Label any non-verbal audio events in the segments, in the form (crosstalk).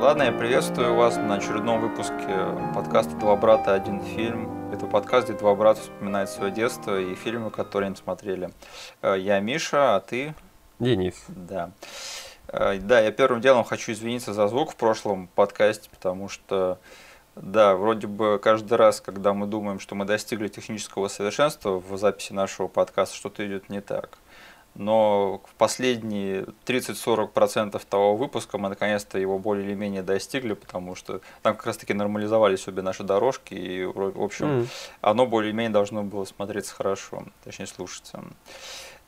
Ладно, я приветствую вас на очередном выпуске подкаста «Два брата. Один фильм». Это подкаст, где два брата вспоминают свое детство и фильмы, которые они смотрели. Э, я Миша, а ты? Денис. Да. Э, да, я первым делом хочу извиниться за звук в прошлом подкасте, потому что да, вроде бы каждый раз, когда мы думаем, что мы достигли технического совершенства в записи нашего подкаста, что-то идет не так но в последние 30-40% того выпуска мы наконец-то его более или менее достигли, потому что там как раз-таки нормализовались обе наши дорожки, и, в общем, mm. оно более-менее должно было смотреться хорошо, точнее слушаться.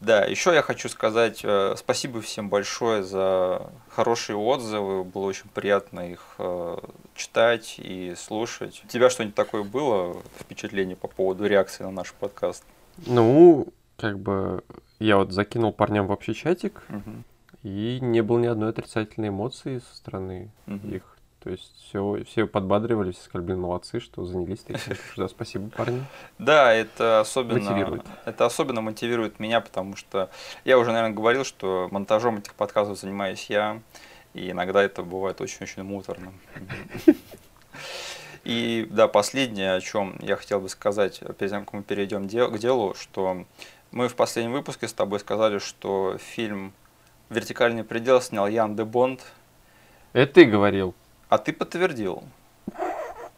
Да, еще я хочу сказать э, спасибо всем большое за хорошие отзывы, было очень приятно их э, читать и слушать. У тебя что-нибудь такое было, впечатление по поводу реакции на наш подкаст? Ну, как бы я вот закинул парням в общий чатик, угу. и не было ни одной отрицательной эмоции со стороны угу. их. То есть все, все подбадривали, все сказали, блин, молодцы, что занялись таким. (laughs) Да, спасибо, парни. Да, это особенно, мотивирует. это особенно мотивирует меня, потому что я уже, наверное, говорил, что монтажом этих подкастов занимаюсь я, и иногда это бывает очень-очень муторно. (laughs) И да, последнее, о чем я хотел бы сказать, перед тем, как мы перейдем к делу, что мы в последнем выпуске с тобой сказали, что фильм «Вертикальный предел» снял Ян де Бонд. Это ты говорил. А ты подтвердил.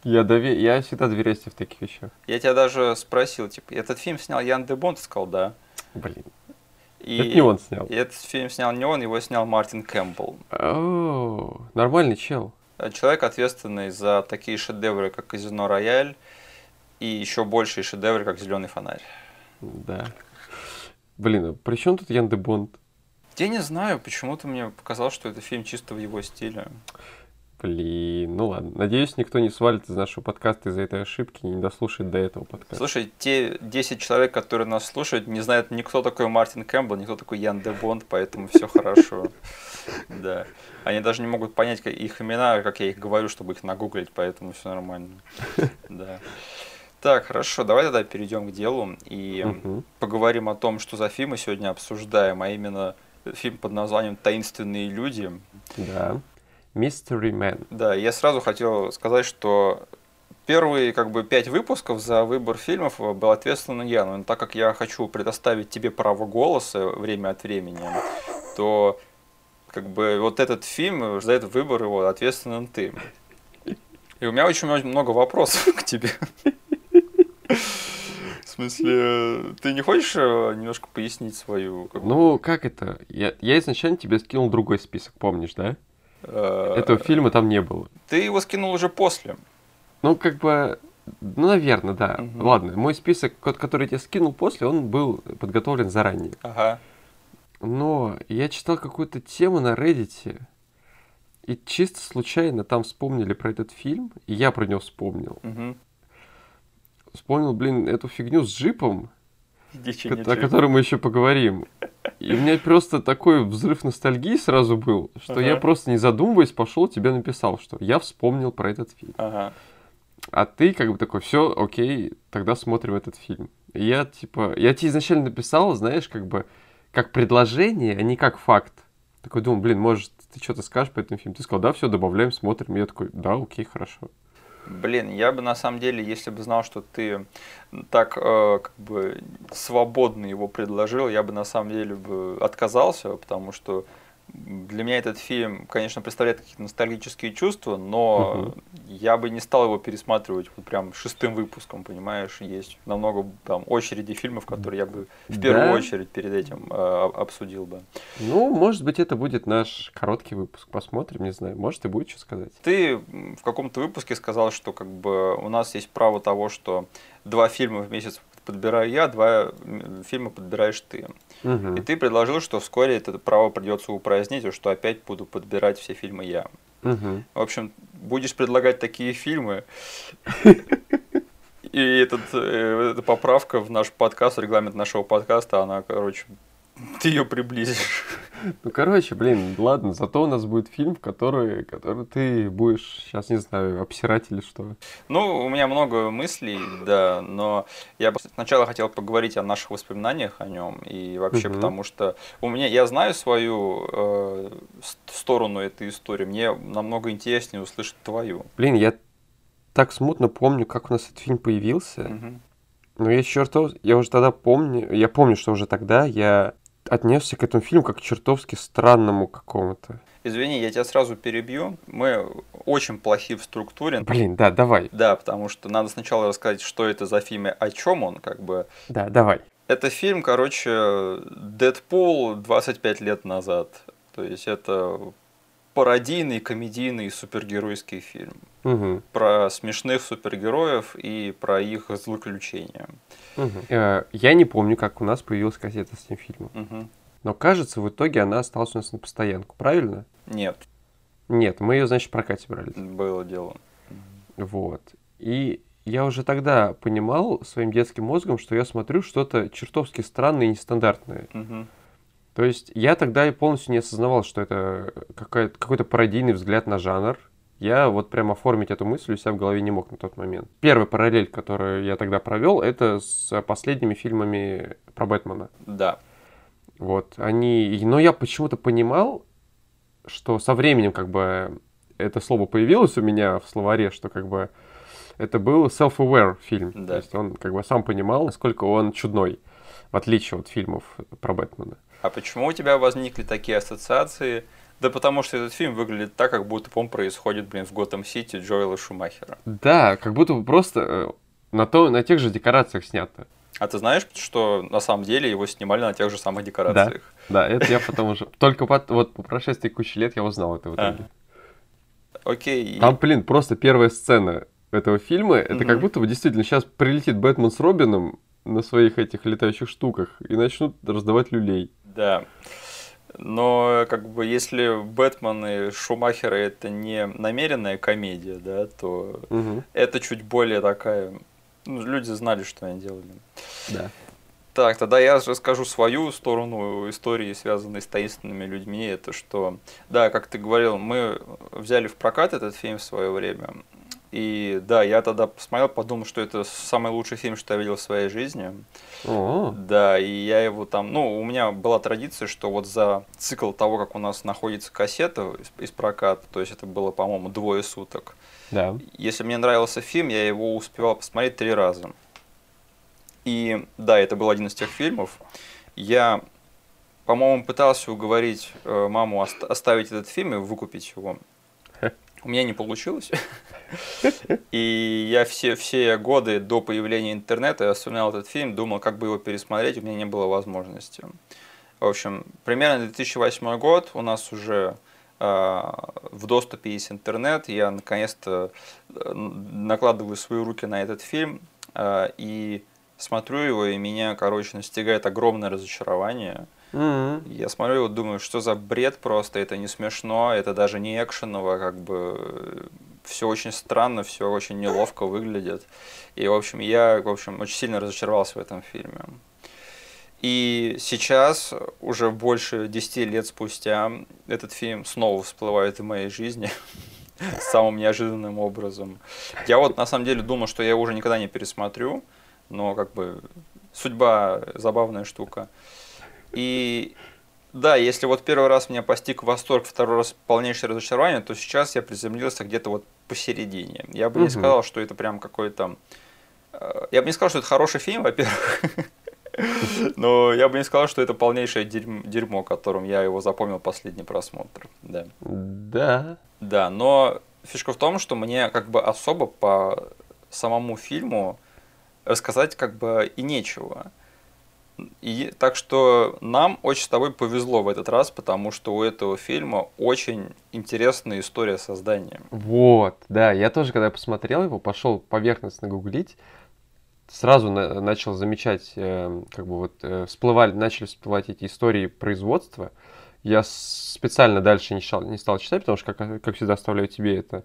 Я, дове... я всегда доверяюсь в таких вещах. Я тебя даже спросил, типа, этот фильм снял Ян де Бонд? Ты сказал, да. Блин. И это не он снял. И этот фильм снял не он, его снял Мартин Кэмпбелл. О, нормальный чел. Человек, ответственный за такие шедевры, как «Казино Рояль», и еще большие шедевры, как «Зеленый фонарь». Да. Блин, а при чем тут Ян де Бонд? Я не знаю, почему-то мне показалось, что это фильм чисто в его стиле. Блин, ну ладно. Надеюсь, никто не свалит из нашего подкаста из-за этой ошибки и не дослушает до этого подкаста. Слушай, те 10 человек, которые нас слушают, не знают никто такой Мартин Кэмпбелл, никто такой Ян де Бонд, поэтому все хорошо. (laughs) Да. Они даже не могут понять их имена, как я их говорю, чтобы их нагуглить, поэтому все нормально. (laughs) Да. Так, хорошо, давай тогда перейдем к делу и угу. поговорим о том, что за фильм мы сегодня обсуждаем, а именно фильм под названием «Таинственные люди». Да. Mystery Man. Да, я сразу хотел сказать, что первые как бы пять выпусков за выбор фильмов был ответственен я, но так как я хочу предоставить тебе право голоса время от времени, то как бы вот этот фильм, за этот выбор его ответственен ты. И у меня очень много вопросов (laughs) к тебе. В смысле, ты не хочешь э, немножко пояснить свою... Как ну, как это? Я, я изначально тебе скинул другой список, помнишь, да? Э, Этого фильма там не было. Ты его скинул уже после. Ну, как бы... Ну, наверное, да. Угу. Ладно, мой список, который я тебе скинул после, он был подготовлен заранее. Ага. Но я читал какую-то тему на Reddit, и чисто случайно там вспомнили про этот фильм, и я про него вспомнил. Угу вспомнил, блин, эту фигню с джипом, о которой мы еще поговорим. И у меня просто такой взрыв ностальгии сразу был, что ага. я просто не задумываясь пошел тебе написал, что я вспомнил про этот фильм. Ага. А ты как бы такой, все, окей, тогда смотрим этот фильм. И я типа, я тебе изначально написал, знаешь, как бы как предложение, а не как факт. Такой думал, блин, может, ты что-то скажешь по этому фильму? Ты сказал, да, все, добавляем, смотрим. И я такой, да, окей, хорошо. Блин, я бы на самом деле, если бы знал, что ты так э, как бы свободно его предложил, я бы на самом деле бы отказался, потому что для меня этот фильм, конечно, представляет какие-то ностальгические чувства, но угу. я бы не стал его пересматривать вот прям шестым выпуском, понимаешь? Есть намного там очереди фильмов, которые я бы в первую да? очередь перед этим э, обсудил бы. Ну, может быть, это будет наш короткий выпуск. Посмотрим, не знаю. Может, и будет что сказать. Ты в каком-то выпуске сказал, что как бы у нас есть право того, что два фильма в месяц подбираю я, два фильма подбираешь ты. Угу. И ты предложил, что вскоре это право придется упразднить, что опять буду подбирать все фильмы я. Угу. В общем, будешь предлагать такие фильмы, (laughs) и этот, э, эта поправка в наш подкаст, регламент нашего подкаста, она, короче, ты ее приблизишь. Ну, короче, блин, ладно, зато у нас будет фильм, в который, который ты будешь, сейчас не знаю, обсирать или что. Ну, у меня много мыслей, да, но я бы сначала хотел поговорить о наших воспоминаниях о нем, и вообще Мгм. потому что у меня, я знаю свою э, сторону этой истории, мне намного интереснее услышать твою. Блин, я так смутно помню, как у нас этот фильм появился. Мгм. Но я чертов... Я уже тогда помню... Я помню, что уже тогда я отнесся к этому фильму как к чертовски странному какому-то. Извини, я тебя сразу перебью. Мы очень плохи в структуре. Блин, да, давай. Да, потому что надо сначала рассказать, что это за фильм и о чем он, как бы. Да, давай. Это фильм, короче, Дэдпул 25 лет назад. То есть это пародийный, комедийный супергеройский фильм. Мгм, Про смешных супергероев и про их злоключения. мгм. Э, Я не помню, как у нас появилась кассета с этим фильмом. Мгм. Но кажется, в итоге она осталась у нас на постоянку, правильно? Нет, Нет, мы ее, значит, в прокате брали. было дело. Вот. И я уже тогда понимал своим детским мозгом, что я смотрю что-то чертовски странное и нестандартное. Мгм. То есть я тогда и полностью не осознавал, что это какая- какой-то пародийный взгляд на жанр. Я вот прям оформить эту мысль у себя в голове не мог на тот момент. Первая параллель, которую я тогда провел, это с последними фильмами про Бэтмена. Да. Вот, они... Но я почему-то понимал, что со временем как бы это слово появилось у меня в словаре, что как бы это был self-aware фильм. Да. То есть он как бы сам понимал, насколько он чудной, в отличие от фильмов про Бэтмена. А почему у тебя возникли такие ассоциации? Да потому что этот фильм выглядит так, как будто он происходит, блин, в Готэм-Сити Джоэла Шумахера. Да, как будто бы просто э, на, то, на тех же декорациях снято. А ты знаешь, что на самом деле его снимали на тех же самых декорациях? Да, это я потом уже... Только по, вот по прошествии кучи лет я узнал это в А. итоге. Окей. и- Там, блин, просто первая сцена этого фильма, это Мгм. как будто бы действительно сейчас прилетит Бэтмен с Робином на своих этих летающих штуках и начнут раздавать люлей. Да. Но как бы если Бэтмен и Шумахера это не намеренная комедия, да, то Мгм. это чуть более такая... ну, люди знали, что они делали. Да. Так, тогда я расскажу свою сторону истории, связанной с таинственными людьми. Это что, да, как ты говорил, мы взяли в прокат этот фильм в свое время. И да, я тогда посмотрел, подумал, что это самый лучший фильм, что я видел в своей жизни. О, Да, и я его там, ну, у меня была традиция, что вот за цикл того, как у нас находится кассета из, из проката, то есть это было, по-моему, двое суток. да. Если мне нравился фильм, я его успевал посмотреть три раза. И да, это был один из тех фильмов. Я, по-моему, пытался уговорить э, маму ост- оставить этот фильм и выкупить его. У меня не получилось. И я все, все годы до появления интернета вспоминал этот фильм, думал, как бы его пересмотреть, у меня не было возможности. В общем, примерно 2008 год, у нас уже э, в доступе есть интернет, я наконец-то э, накладываю свои руки на этот фильм э, и смотрю его, и меня, короче, настигает огромное разочарование. Мгм. Я смотрю его, думаю, что за бред просто, это не смешно, это даже не экшеново, как бы все очень странно, все очень неловко выглядит. И, в общем, я, в общем, очень сильно разочаровался в этом фильме. И сейчас, уже больше 10 лет спустя, этот фильм снова всплывает в моей жизни (laughs) самым неожиданным образом. Я вот на самом деле думал, что я его уже никогда не пересмотрю, но как бы судьба забавная штука. И да, если вот первый раз меня постиг восторг, второй раз полнейшее разочарование, то сейчас я приземлился где-то вот посередине. Я бы не Мгм. сказал, что это прям какой-то... э, Я бы не сказал, что это хороший фильм, во-первых. (laughs) Но я бы не сказал, что это полнейшее дерьм- дерьмо, которым я его запомнил последний просмотр. Да. Да. Да, но фишка в том, что мне как бы особо по самому фильму рассказать как бы и нечего. И, так что нам очень с тобой повезло в этот раз, потому что у этого фильма очень интересная история создания. Вот, да, я тоже, когда посмотрел его, пошел поверхностно гуглить, сразу на- начал замечать, э, как бы вот э, всплывали, начали всплывать эти истории производства. Я специально дальше не, стал, не стал читать, потому что, как, как всегда, оставляю тебе это.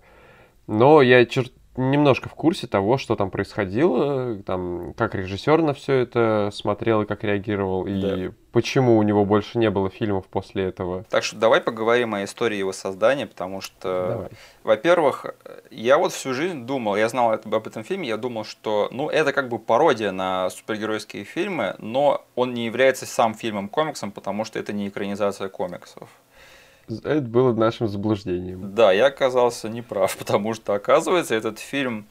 Но я чер- немножко в курсе того, что там происходило, там, как режиссер на все это смотрел и как реагировал, и Да. почему у него больше не было фильмов после этого. Так что давай поговорим о истории его создания, потому что, во-первых, я вот всю жизнь думал, я знал об этом фильме, я думал, что, ну, это как бы пародия на супергеройские фильмы, но он не является сам фильмом-комиксом, потому что это не экранизация комиксов. Это было нашим заблуждением. Да, я оказался неправ, (laughs) потому что, оказывается, этот фильм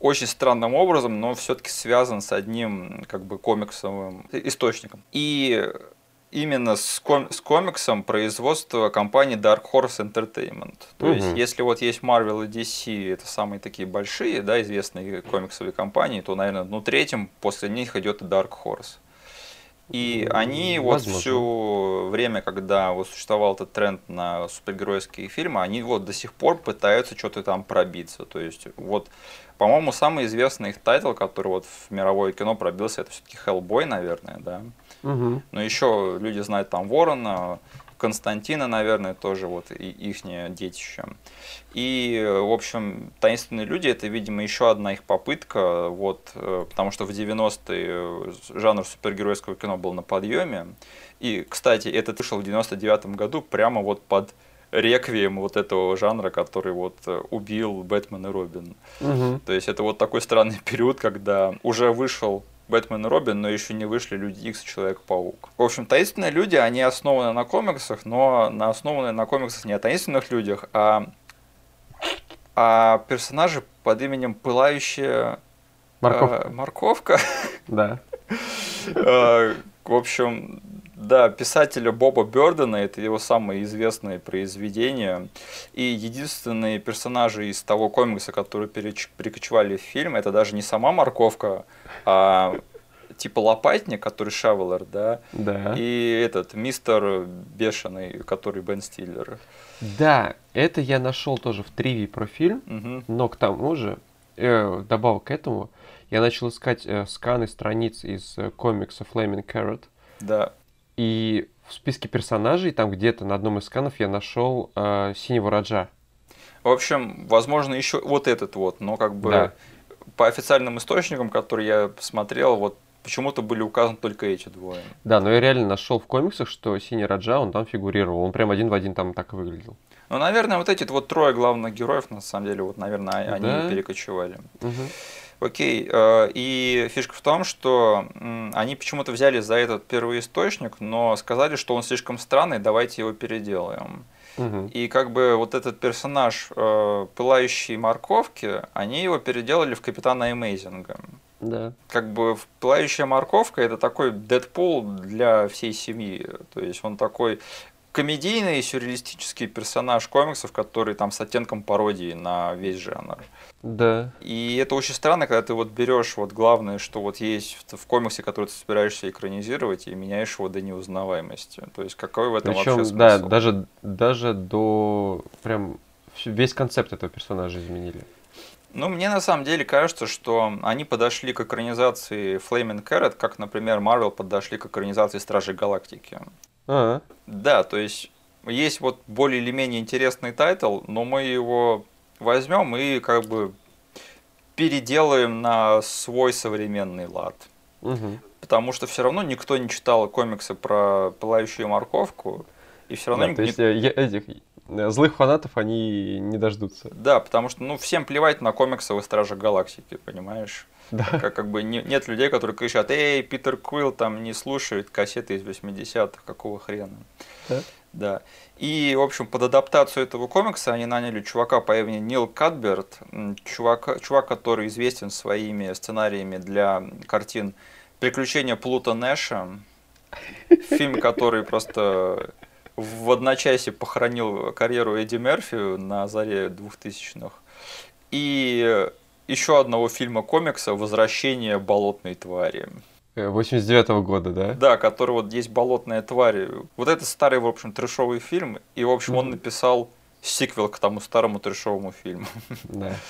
очень странным образом, но все-таки связан с одним как бы комиксовым источником. И именно с, ком- с комиксом производства компании Dark Horse Entertainment. То есть, Мгм. если вот есть Marvel и DC, это самые такие большие, да, известные комиксовые компании, то, наверное, ну, третьим после них идет и Dark Horse. И они вот возможно. все время, когда вот существовал этот тренд на супергеройские фильмы, они вот до сих пор пытаются что-то там пробиться. То есть вот, по-моему, самый известный их title, который вот в мировое кино пробился, это все-таки Hellboy, наверное, да. Мгм. Но еще люди знают там Ворона, Константина, наверное, тоже вот и ихнее детище. И, в общем, «Таинственные люди» — это, видимо, еще одна их попытка, вот, э, потому что в 90-е жанр супергеройского кино был на подъеме. И, кстати, этот вышел в 99 году прямо вот под реквием вот этого жанра, который вот э, убил Бэтмен и Робин. Мгм. То есть это вот такой странный (laughs) период, когда уже вышел Бэтмен и Робин, но еще не вышли Люди Икс и Человек-паук. В общем, таинственные люди, они основаны на комиксах, но на основаны на комиксах не о таинственных людях, а, а персонажи под именем Пылающая Морковка. э, морковка. Да. (laughs) Э, В общем, да, писателя Боба Бёрдена, это его самые известные произведения. И единственные персонажи из того комикса, которые перекочевали в фильм, это даже не сама морковка, а типа лопатник, который Шавелер, да, Да. и этот мистер Бешеный, который Бен Стиллер. Да, это я нашел тоже в тривии про фильм, Мгм. но к тому же, э, добавок к этому, я начал искать э, сканы страниц из э, комикса Flaming Carrot, Да. И в списке персонажей, там где-то на одном из сканов я нашел э, Синего Раджа. В общем, возможно, еще вот этот вот, но как бы Да. по официальным источникам, которые я посмотрел, вот почему-то были указаны только эти двое. Да, но я реально нашел в комиксах, что Синий Раджа, он там фигурировал, он прям один в один там так и выглядел. Ну, наверное, вот эти вот трое главных героев, на самом деле, вот, наверное, они Да. перекочевали. Мгм. Окей, э, и фишка в том, что они почему-то взяли за этот первоисточник, но сказали, что он слишком странный, давайте его переделаем. И как бы вот этот персонаж э, пылающей морковки, они его переделали в Капитана Эмейзинга. Да. Как бы пылающая морковка это такой Дэдпул для всей семьи. То есть он такой комедийный, сюрреалистический персонаж комиксов, который там с оттенком пародии на весь жанр. Да. И это очень странно, когда ты вот берешь вот главное, что вот есть в, комиксе, который ты собираешься экранизировать, и меняешь его до неузнаваемости. То есть какой в этом Причем, вообще да, смысл? даже, даже до прям весь концепт этого персонажа изменили. Ну, мне на самом деле кажется, что они подошли к экранизации Flaming Carrot, как, например, Marvel подошли к экранизации Стражей Галактики. А, Да, то есть есть вот более или менее интересный title, но мы его возьмем и как бы переделаем на свой современный лад. мгм. Потому что все равно никто не читал комиксы про пылающую морковку, и все равно Да, ник- то есть э, я- этих э, злых фанатов они не дождутся. Да, потому что ну всем плевать на комиксы о Страже Галактики, понимаешь? Да. Как, как бы не- нет людей, которые кричат, эй, Питер Квилл там не слушает кассеты из 80-х, какого хрена? Да? Да. И, в общем, под адаптацию этого комикса они наняли чувака по имени Нил Кадберт, чувак, чувак, который известен своими сценариями для картин «Приключения Плута Нэша», фильм, который просто в одночасье похоронил карьеру Эдди Мерфи на заре 2000-х. И еще одного фильма комикса «Возвращение болотной твари». Э, 89-го года, да? Да, который вот есть болотная тварь. Вот это старый, в общем, трешовый фильм. И, в общем, он написал сиквел к тому старому трешовому фильму. Да. (laughs)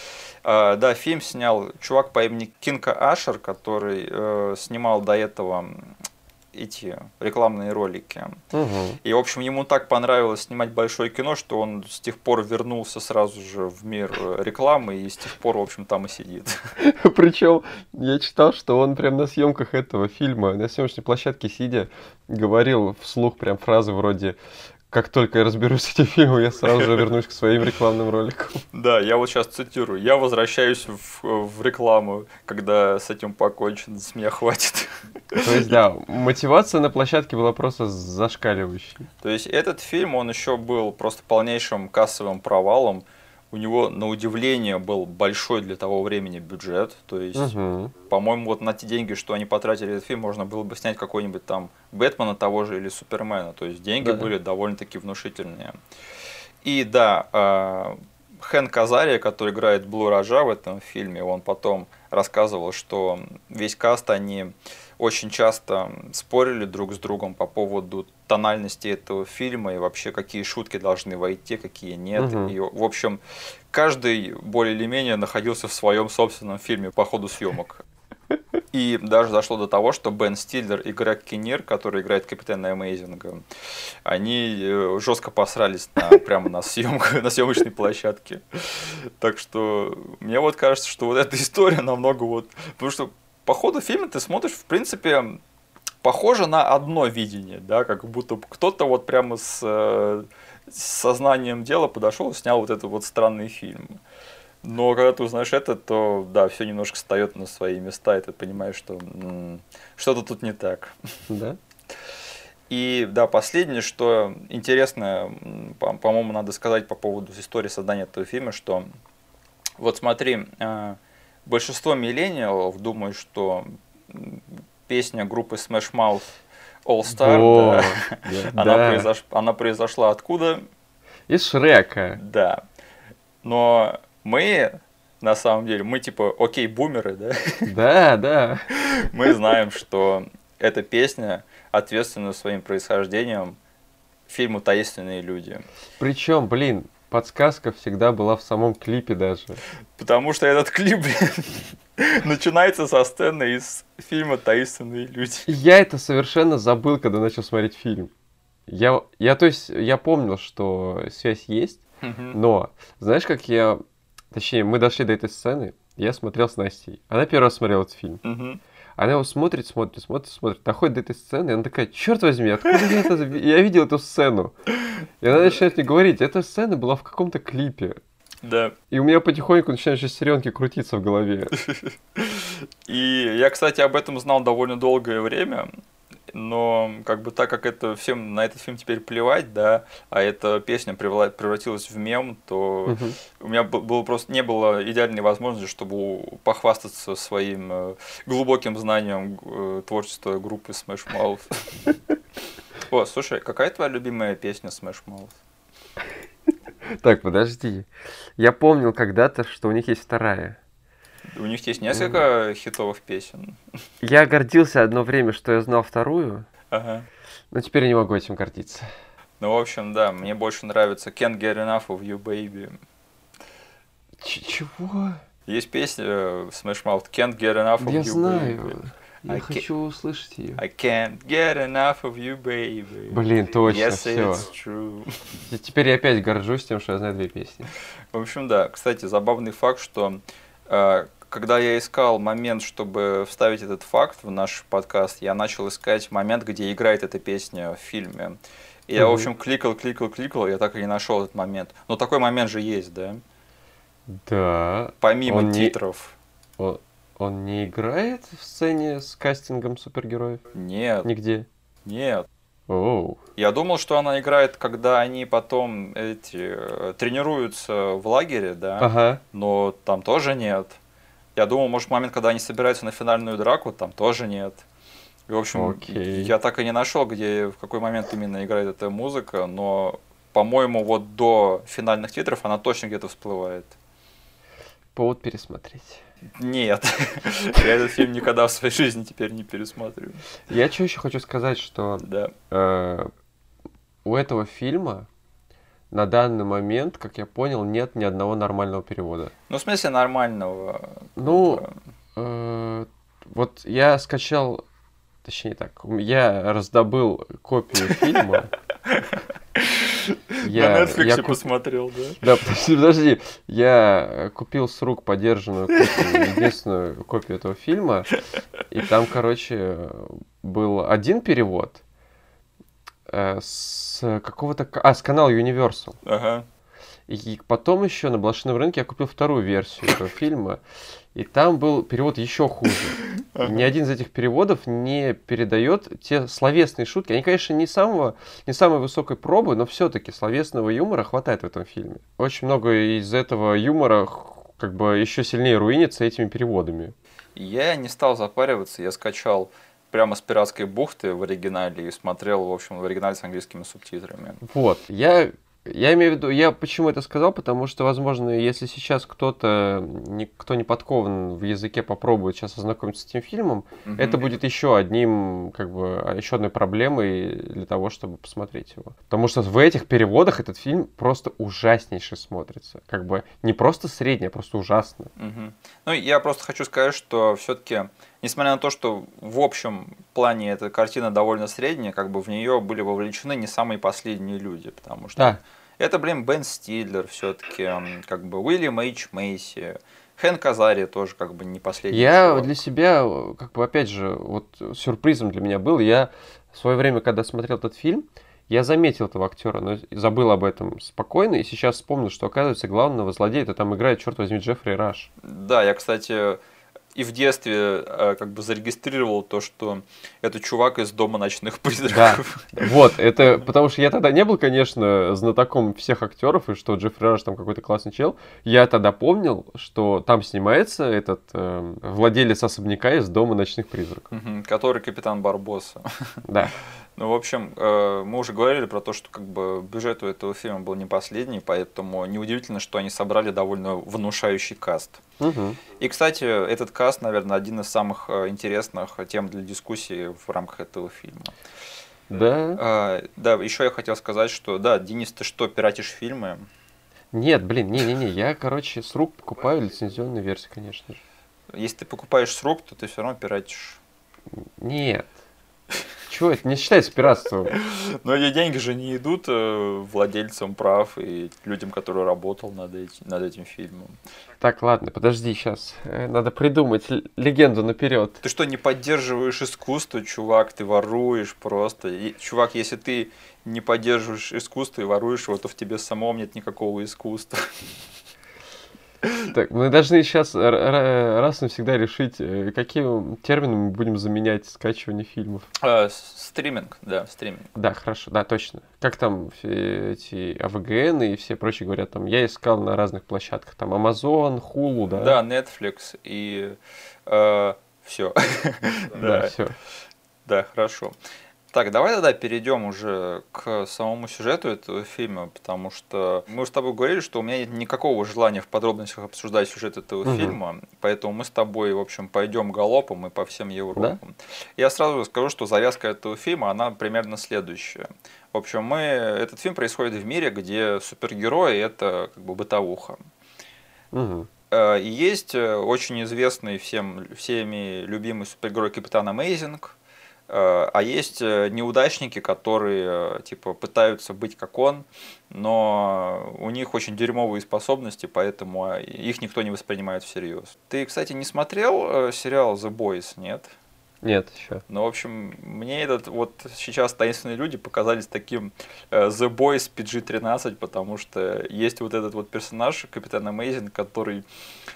А, да, фильм снял чувак по имени Кинка Ашер, который э, снимал до этого эти рекламные ролики. Мгм. И, в общем, ему так понравилось снимать большое кино, что он с тех пор вернулся сразу же в мир э, рекламы и с тех пор, в общем, там и сидит. (laughs) Причем я читал, что он прям на съемках этого фильма, на съемочной площадке сидя, говорил вслух прям фразы вроде «Как только я разберусь (laughs) с этим фильмом, я сразу же вернусь к своим рекламным роликам». Да, я вот сейчас цитирую. Я возвращаюсь в, в рекламу, когда с этим покончено, с меня хватит. То есть, да, мотивация на площадке была просто зашкаливающей. То есть этот фильм, он еще был просто полнейшим кассовым провалом. У него, на удивление, был большой для того времени бюджет. То есть, Мгм. по-моему, вот на те деньги, что они потратили этот фильм, можно было бы снять какой-нибудь там Бэтмена того же или Супермена. То есть деньги Да. были довольно-таки внушительные. И да, а, Хэн Казария, который играет Блу Раджа в этом фильме, он потом рассказывал, что весь каст, они очень часто спорили друг с другом по поводу тональности этого фильма и вообще какие шутки должны войти, какие нет. Мгм. И, в общем, каждый более или менее находился в своем собственном фильме по ходу съемок. И даже дошло до того, что Бен Стиллер и Грег Киннир, который играет Капитана Эмейзинга, они э, жестко посрались на, (laughs) прямо на, съемку, (laughs) на съемочной площадке. Так что мне вот кажется, что вот эта история намного вот... Потому что по ходу фильма ты смотришь, в принципе, похоже на одно видение, да, как будто кто-то вот прямо с, э, с сознанием дела подошел и снял вот этот вот странный фильм. Но когда ты узнаешь это, то да, все немножко встает на свои места, и ты понимаешь, что что-то тут не так. Да? И да, последнее, что интересно, по-моему, надо сказать по поводу истории создания этого фильма, что вот смотри, э, большинство миллениалов думают, что песня группы Smash Mouth All Star, Во, да, да. (laughs) она, Да. произош- она произошла откуда? Из Шрека. Да. Но мы, на самом деле, мы типа, окей, бумеры, да? Да, да. (laughs) Мы знаем, что эта песня ответственна своим происхождением фильму «Таинственные люди». Причем, блин, подсказка всегда была в самом клипе даже. Потому что этот клип блин, начинается со сцены из фильма «Таинственные люди». Я это совершенно забыл, когда начал смотреть фильм. Я, я, то есть, я помнил, что связь есть, но, знаешь, как я... Точнее, мы дошли до этой сцены, я смотрел с Настей. Она первый раз смотрела этот фильм. Она его смотрит, смотрит, смотрит, смотрит, доходит до этой сцены, и она такая, черт возьми, откуда я это... Я видел эту сцену. И она начинает мне говорить, эта сцена была в каком-то клипе. Да. И у меня потихоньку начинают шестеренки крутиться в голове. (laughs) И я, кстати, об этом знал довольно долгое время, но как бы так как это всем на этот фильм теперь плевать, да, а эта песня превратилась в мем, то у меня было просто не было идеальной возможности, чтобы похвастаться своим э, глубоким знанием э, творчества группы Smash Mouth. (laughs) О, слушай, какая твоя любимая песня Smash Mouth? Так, подожди. Я помнил когда-то, что у них есть вторая. У них есть несколько хитовых песен. Я гордился одно время, что я знал вторую, Ага. но теперь я не могу этим гордиться. Ну, в общем, да, мне больше нравится Can't Get Enough of You, Baby. Ч- чего? Есть песня э, Smash Mouth Can't Get Enough of Я You, знаю. Baby. Я I хочу услышать ее. I can't get enough of you, baby. Блин, точно, yes, всё. it's true. И теперь я опять горжусь тем, что я знаю две песни. В общем, да. Кстати, забавный факт, что э, когда я искал момент, чтобы вставить этот факт в наш подкаст, я начал искать момент, где играет эта песня в фильме. И я, в общем, кликал, кликал, кликал, я так и не нашел этот момент. Но такой момент же есть, да? Да. Помимо Он не- титров. Он, он не играет в сцене с кастингом супергероев? Нет, Нигде. нет. Оу. Я думал, что она играет, когда они потом эти э, тренируются в лагере, да, Ага. но там тоже нет. Я думал, может, момент, когда они собираются на финальную драку, там тоже нет. И, в общем, Окей. я так и не нашел, где, в какой момент именно играет эта музыка, но, по-моему, вот до финальных титров она точно где-то всплывает. Повод пересмотреть. Нет, (laughs) я этот фильм никогда в своей жизни теперь не пересматриваю. Я что еще хочу сказать, что Да. э, у этого фильма на данный момент, как я понял, нет ни одного нормального перевода. Ну, в смысле нормального. Ну, типа, э, вот я скачал точнее так, я раздобыл копию фильма. (laughs) Я, На Netflix куп... посмотрел, да? Да, подожди, подожди. Я купил с рук подержанную копию, единственную копию этого фильма. И там, короче, был один перевод э, с какого-то... А, с канала Universal. Ага. И потом еще на блошином рынке я купил вторую версию этого фильма. И там был перевод еще хуже. Ни один из этих переводов не передает те словесные шутки. Они, конечно, не, самого, не самой высокой пробы, но все-таки словесного юмора хватает в этом фильме. Очень много из этого юмора как бы еще сильнее руинится этими переводами. Я не стал запариваться, я скачал прямо с пиратской бухты в оригинале и смотрел, в общем, в оригинале с английскими субтитрами. Вот, я я имею в виду, я почему это сказал, потому что, возможно, если сейчас кто-то, кто не подкован в языке, попробует сейчас ознакомиться с этим фильмом, угу. это будет еще одним, как бы, еще одной проблемой для того, чтобы посмотреть его. Потому что в этих переводах этот фильм просто ужаснейше смотрится. Как бы не просто средний, а просто ужасно. Угу. Ну, я просто хочу сказать, что все-таки несмотря на то, что в общем плане эта картина довольно средняя, как бы в нее были вовлечены не самые последние люди, потому что да. Это, блин, Бен Стиллер все-таки, как бы Уильям Эйч Мейси, Хэн Казари тоже как бы не последний. Я чувак. для себя, как бы опять же, вот сюрпризом для меня был, я в свое время, когда смотрел этот фильм, я заметил этого актера, но забыл об этом спокойно, и сейчас вспомнил, что, оказывается, главного злодея это там играет, черт возьми, Джеффри Раш. Да, я, кстати, и в детстве э, как бы зарегистрировал то, что это чувак из дома ночных призраков. Да. Вот, это потому что я тогда не был, конечно, знатоком всех актеров, и что Джеффри Раш там какой-то классный чел. Я тогда помнил, что там снимается этот э, владелец особняка из дома ночных призраков. Угу, который капитан Барбоса. Да. Ну, в общем, э, мы уже говорили про то, что как бы бюджет у этого фильма был не последний, поэтому неудивительно, что они собрали довольно внушающий каст. Угу. И, кстати, этот каст, наверное, один из самых э, интересных тем для дискуссии в рамках этого фильма. Да. А, да, еще я хотел сказать, что да, Денис, ты что, пиратишь фильмы? Нет, блин, не-не-не, я, короче, с рук покупаю лицензионную версию, конечно же. Если ты покупаешь с рук, то ты все равно пиратишь. Нет. Чего это не считается пиратством? Но эти деньги же не идут э, владельцам прав и людям, которые работал над, эти, над этим фильмом. Так, ладно, подожди сейчас. Э, надо придумать легенду наперед. Ты что, не поддерживаешь искусство, чувак? Ты воруешь просто. И, чувак, если ты не поддерживаешь искусство и воруешь его, то в тебе самом нет никакого искусства. Так, мы должны сейчас раз навсегда решить, э, какие термины мы будем заменять скачивание фильмов. А, стриминг, да, стриминг. Да, хорошо, да, точно. Как там все эти АВГН и все прочие говорят, там, я искал на разных площадках, там, Amazon, Hulu, да? Да, Netflix и э, все. Да, (laughs) все. Да, хорошо. Так, давай тогда перейдем уже к самому сюжету этого фильма, потому что мы с тобой говорили, что у меня нет никакого желания в подробностях обсуждать сюжет этого угу. фильма, поэтому мы с тобой, в общем, пойдем галопом и по всем Европам. Да? Я сразу скажу, что завязка этого фильма, она примерно следующая. В общем, мы, этот фильм происходит в мире, где супергерои – это как бы бытовуха. Угу. И есть э, очень известный всем, всеми любимый супергерой Капитан Amazing – а есть э, неудачники, которые э, типа пытаются быть как он, но у них очень дерьмовые способности, поэтому а, их никто не воспринимает всерьез. Ты, кстати, не смотрел сериал The Boys, нет? Нет, еще. Ну, в общем, мне этот вот сейчас таинственные люди показались таким The Boys PG-13, потому что есть вот этот вот персонаж, Капитан Amazing, который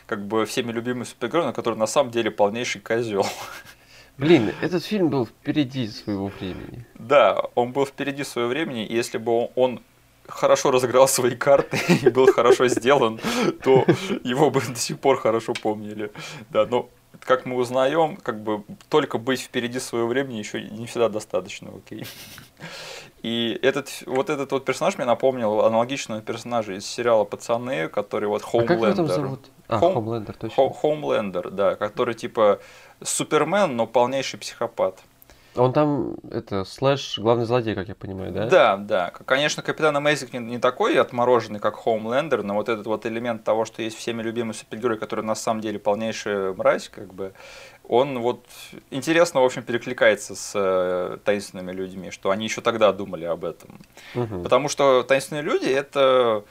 как бы всеми любимый супергерой, но который на самом деле полнейший козел. (laughs) Блин, этот фильм был впереди своего времени. Да, он был впереди своего времени, и если бы он хорошо разыграл свои карты (laughs) и был хорошо сделан, то его бы до сих пор хорошо помнили. Да, но как мы узнаем, как бы только быть впереди своего времени еще не всегда достаточно, окей. И этот, вот этот вот персонаж мне напомнил аналогичного персонажа из сериала «Пацаны», который вот Хоумлендер. А как его там зовут? А, Хоумлендер, точно. Хоумлендер, да, который типа Супермен, но полнейший психопат. Он там, это, слэш, главный злодей, как я понимаю, да? Да, да. Конечно, Капитан Amazing не, не такой отмороженный, как Homelander, но вот этот вот элемент того, что есть всеми любимый супергерой, который на самом деле полнейшая мразь, как бы, он вот интересно, в общем, перекликается с э, таинственными людьми, что они еще тогда думали об этом. Мгм. Потому что таинственные люди это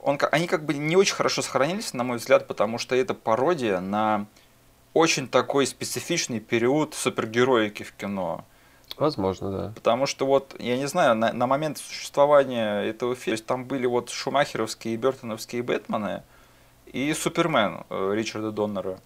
он, они как бы не очень хорошо сохранились, на мой взгляд, потому что это пародия на очень такой специфичный период супергероики в кино. Возможно, да. Потому что вот, я не знаю, на, на момент существования этого фильма, то есть там были вот шумахеровские и бертоновские Бэтмены и Супермен э, Ричарда Доннера.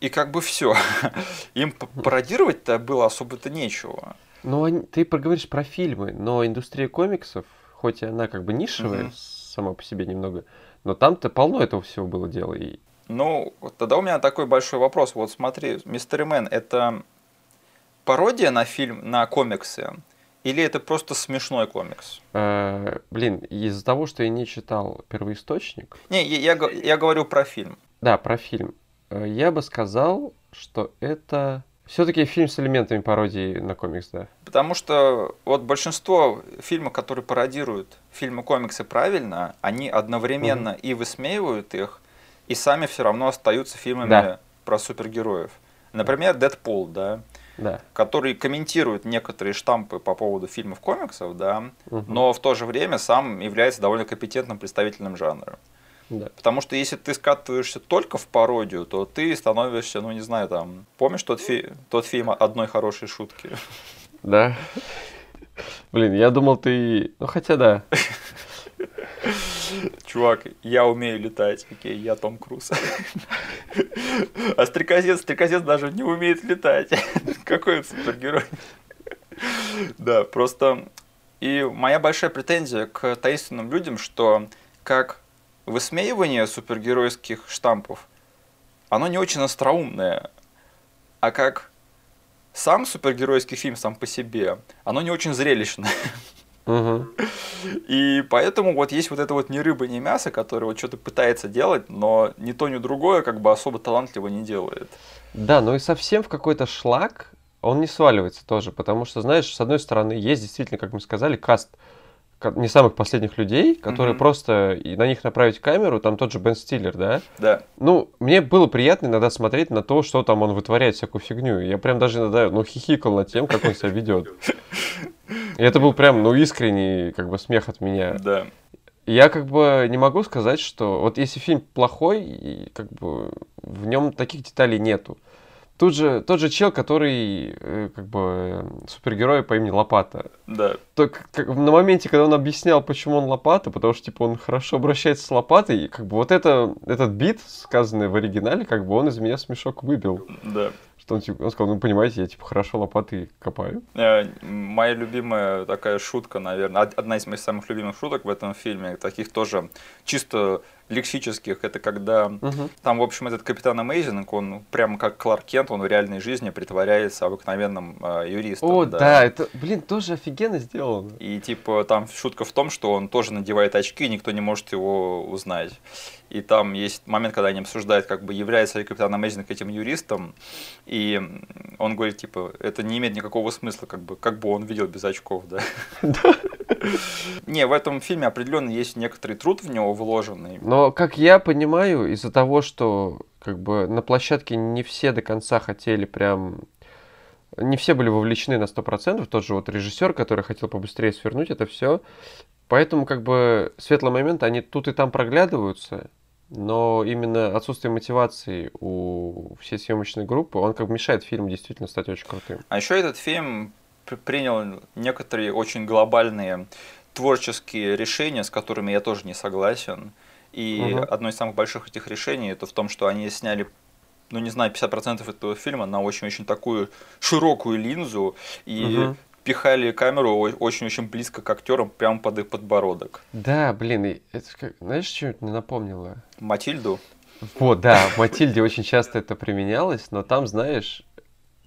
И как бы все. (laughs) Им пародировать-то было особо-то нечего. Ну, ты проговоришь про фильмы, но индустрия комиксов, хоть и она как бы нишевая Мгм. Сама по себе немного, но там-то полно этого всего было дела. И... Ну, тогда у меня такой большой вопрос. Вот смотри, Мистер Мэн это пародия на фильм, на комиксы? Или это просто смешной комикс? э, блин, из-за того, что я не читал первоисточник, Не, я, я говорю про фильм. да, про фильм, э, я бы сказал, что это все-таки фильм с элементами пародии на комикс, да. Потому что вот большинство фильмов, которые пародируют фильмы комиксы правильно, они одновременно и высмеивают их, и сами все равно остаются фильмами Да. про супергероев. Например, Дэдпул, да, Да. который комментирует некоторые штампы по поводу фильмов комиксов, да, Мгм. но в то же время сам является довольно компетентным представителем жанра. Да. Потому что если ты скатываешься только в пародию, то ты становишься, ну не знаю, там, помнишь тот, фи- тот фильм одной хорошей шутки? Да. Блин, я думал, ты... Ну, хотя да. Чувак, я умею летать, окей, я Том Круз. А стрекозец, стрекозец даже не умеет летать. Какой он супергерой. Да, просто... И моя большая претензия к таинственным людям, что как высмеивание супергеройских штампов, оно не очень остроумное, а как сам супергеройский фильм сам по себе, оно не очень зрелищное. Мгм. И поэтому вот есть вот это вот ни рыба, ни мясо, которое вот что-то пытается делать, но ни то, ни другое как бы особо талантливо не делает. Да, но и совсем в какой-то шлак он не сваливается тоже, потому что, знаешь, с одной стороны, есть действительно, как мы сказали, каст ка- не самых последних людей, которые Мгм. просто и на них направить камеру, там тот же Бен Стиллер, да? Да, Ну, мне было приятно иногда смотреть на то, что там он вытворяет всякую фигню. Я прям даже иногда, ну, хихикал над тем, как он себя ведет. И это был прям, ну, искренний, как бы, смех от меня. да. Я как бы не могу сказать, что вот если фильм плохой, как бы в нем таких деталей нету. Тут же тот же чел, который э, как бы супергерой по имени Лопата. Да, То, как- на моменте, когда он объяснял, почему он Лопата, потому что типа он хорошо обращается с лопатой, и как бы вот это, этот бит, сказанный в оригинале, как бы он из меня смешок выбил. да. Что он, типа, он сказал, ну понимаете, я типа хорошо лопатой копаю. Э, Моя любимая такая шутка, наверное, од- одна из моих самых любимых шуток в этом фильме, таких тоже чисто лексических, это когда Мгм. там, в общем, этот капитан Амейзинг, он прямо как Кларк Кент, он в реальной жизни притворяется обыкновенным э, юристом. О, да. это, блин, тоже офигенно сделано. И типа там шутка в том, что он тоже надевает очки, и никто не может его узнать. И там есть момент, когда они обсуждают, как бы является ли капитан Амейзинг этим юристом, и он говорит, типа, это не имеет никакого смысла, как бы, как бы он видел без очков, да. (laughs) Не, в этом фильме определенно есть некоторый труд в него вложенный. Но, как я понимаю, из-за того, что как бы на площадке не все до конца хотели прям... Не все были вовлечены на 100%, тот же вот режиссер, который хотел побыстрее свернуть это все. Поэтому как бы светлые моменты, они тут и там проглядываются, но именно отсутствие мотивации у всей съемочной группы, он как бы мешает фильму действительно стать очень крутым. А еще этот фильм принял некоторые очень глобальные творческие решения, с которыми я тоже не согласен. И Мгм. одно из самых больших этих решений это в том, что они сняли, ну не знаю, 50% этого фильма на очень-очень такую широкую линзу и Мгм. пихали камеру очень-очень близко к актерам, прямо под их подбородок. Да, блин, это как, знаешь, что мне напомнило? Матильду. Вот, да, в Матильде очень часто это применялось, но там, знаешь,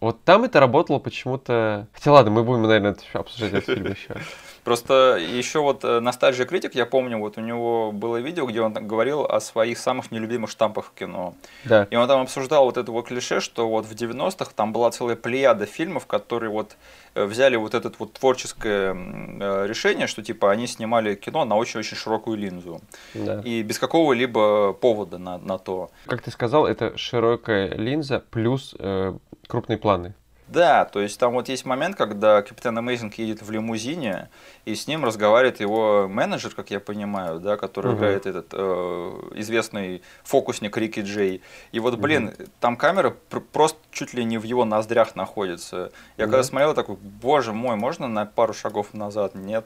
вот там это работало почему-то... Хотя ладно, мы будем, наверное, это обсуждать этот фильм еще. Просто еще вот Ностальжия Критик, я помню, вот у него было видео, где он говорил о своих самых нелюбимых штампах в кино. Да. И он там обсуждал вот это вот клише, что вот в 90-х там была целая плеяда фильмов, которые вот э, взяли вот это вот творческое э, решение, что типа они снимали кино на очень-очень широкую линзу. Да. И без какого-либо повода на, на то. Как ты сказал, это широкая линза плюс э, крупные планы. Да, то есть там вот есть момент, когда Капитан Амейзинг едет в лимузине, и с ним разговаривает его менеджер, как я понимаю, да, который Мгм. играет этот э, известный фокусник Рики Джей. И вот, блин, там камера пр- просто чуть ли не в его ноздрях находится. Я Да. когда смотрел, такой, боже мой, можно на пару шагов назад? Нет.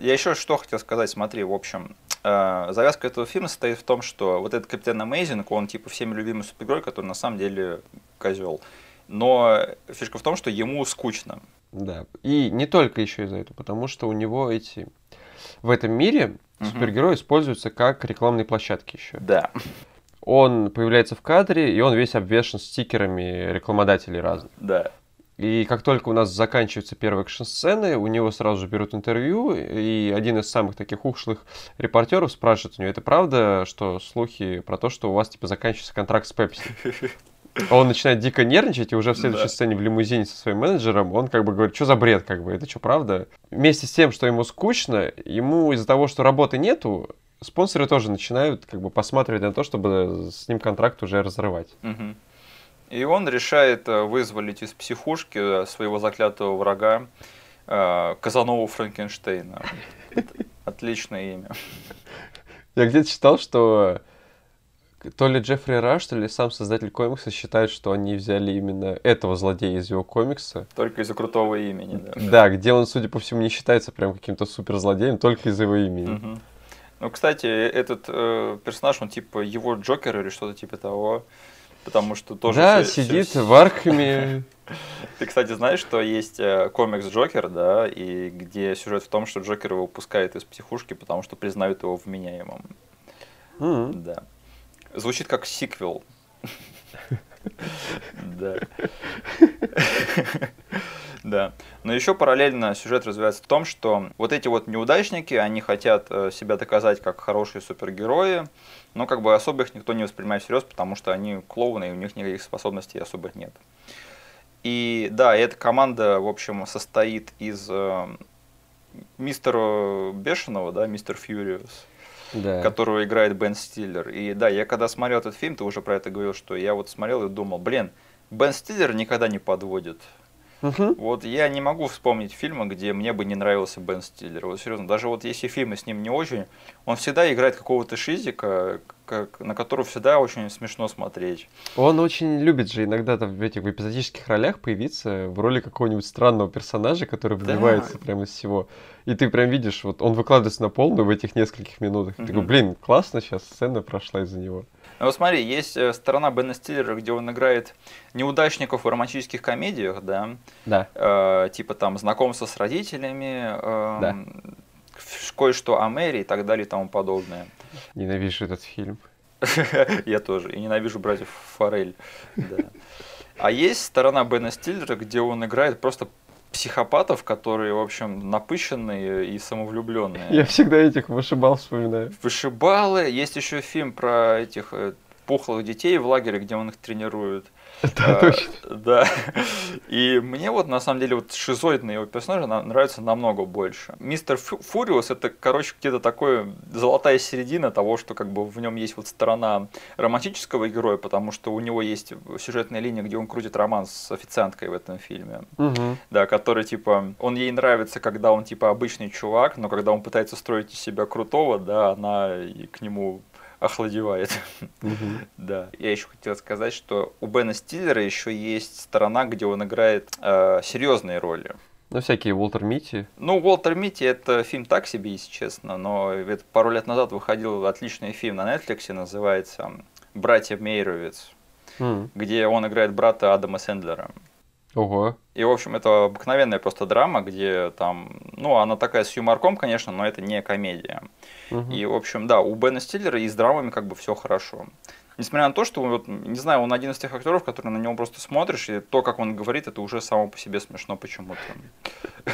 Я еще что хотел сказать, смотри, в общем, завязка этого фильма состоит в том, что вот этот Капитан Амейзинг, он типа всеми любимый супергерой, который на самом деле козел. Но фишка в том, что ему скучно. Да. И не только еще из-за этого, потому что у него эти... В этом мире Мгм. супергерои используются как рекламные площадки еще. Да. Он появляется в кадре, и он весь обвешен стикерами рекламодателей разных. Да. И как только у нас заканчиваются первые экшн-сцены, у него сразу же берут интервью, и один из самых таких ушлых репортеров спрашивает у него, это правда, что слухи про то, что у вас типа заканчивается контракт с Пепси? (laughs) Он начинает дико нервничать, и уже в следующей Да. сцене в лимузине со своим менеджером он как бы говорит, что за бред, как бы, это что, правда? Вместе с тем, что ему скучно, ему из-за того, что работы нету, спонсоры тоже начинают как бы посматривать на то, чтобы с ним контракт уже разрывать. Мгм. И он решает э, вызволить из психушки э, своего заклятого врага э, Казанову Франкенштейна. Отличное имя. Я где-то читал, что то ли Джеффри Раш, то ли сам создатель комикса считает, что они взяли именно этого злодея из его комикса. Только из-за крутого имени, да. Да, где он, судя по всему, не считается прям каким-то суперзлодеем, только из-за его имени. Мгм. Ну, кстати, этот э, персонаж, он типа его Джокер или что-то типа того. Потому что тоже... да, все- сидит все- в Архаме. (laughs) Ты, кстати, знаешь, что есть э, комикс Джокер, да, и где сюжет в том, что Джокер его выпускает из психушки, потому что признают его вменяемым. М. Да. Звучит как сиквел. Да. Да. Но еще параллельно сюжет развивается в том, что вот эти вот неудачники, они хотят э, себя доказать как хорошие супергерои, но как бы особо их никто не воспринимает всерьез, потому что они клоуны, и у них никаких способностей особо нет. И да, эта команда, в общем, состоит из э, мистера Бешеного, да, мистер Фьюриус, Да. которого играет Бен Стиллер. И да, я когда смотрел этот фильм, ты уже про это говорил, что я вот смотрел и думал, блин, Бен Стиллер никогда не подводит. Мгм. Вот я не могу вспомнить фильма, где мне бы не нравился Бен Стиллер. Вот серьезно, даже вот если фильмы с ним не очень, он всегда играет какого-то шизика, как, на которого всегда очень смешно смотреть. Он очень любит же иногда там в этих эпизодических ролях появиться в роли какого-нибудь странного персонажа, который Да. выбивается прямо из всего. И ты прям видишь, вот он выкладывается на полную в этих нескольких минутах. И Ты такой, блин, классно сейчас сцена прошла из-за него. Ну вот смотри, есть э, сторона Бена Стиллера, где он играет неудачников в романтических комедиях, да, Да. э, типа там знакомство с родителями, эм, Да. ф- кое-что о Мэри и так далее и тому подобное. Ненавижу этот фильм. (laughs) Я тоже. И ненавижу братьев Форель. Да. А есть сторона Бена Стиллера, где он играет просто психопатов, которые, в общем, напыщенные и самовлюбленные. Я всегда этих вышибал вспоминаю. Вышибалы. Есть еще фильм про этих э, пухлых детей в лагере, где он их тренирует. (laughs) Да, А, точно. Да. И мне вот на самом деле вот шизоидный его персонаж на- нравится намного больше. Мистер Фу- Фуриус это, короче, где-то такое золотая середина того, что как бы в нем есть вот сторона романтического героя, потому что у него есть сюжетная линия, где он крутит роман с официанткой в этом фильме. Да, который типа, он ей нравится, когда он типа обычный чувак, но когда он пытается строить из себя крутого, да, она к нему охладевает. (laughs) Да. Я еще хотел сказать, что у Бена Стиллера еще есть сторона, где он играет э, серьезные роли. Ну, всякие Уолтер Митти. Ну, Уолтер Митти это фильм так себе, если честно, но это пару лет назад выходил отличный фильм на Netflix, называется «Братья Мейровиц», где он играет брата Адама Сэндлера. Ого. И, в общем, это обыкновенная просто драма, где там, ну, она такая с юморком, конечно, но это не комедия. Мгм. И, в общем, да, у Бена Стиллера и с драмами как бы все хорошо. Несмотря на то, что, вот, не знаю, он один из тех актеров, которые на него просто смотришь, и то, как он говорит, это уже само по себе смешно почему-то. (laughs)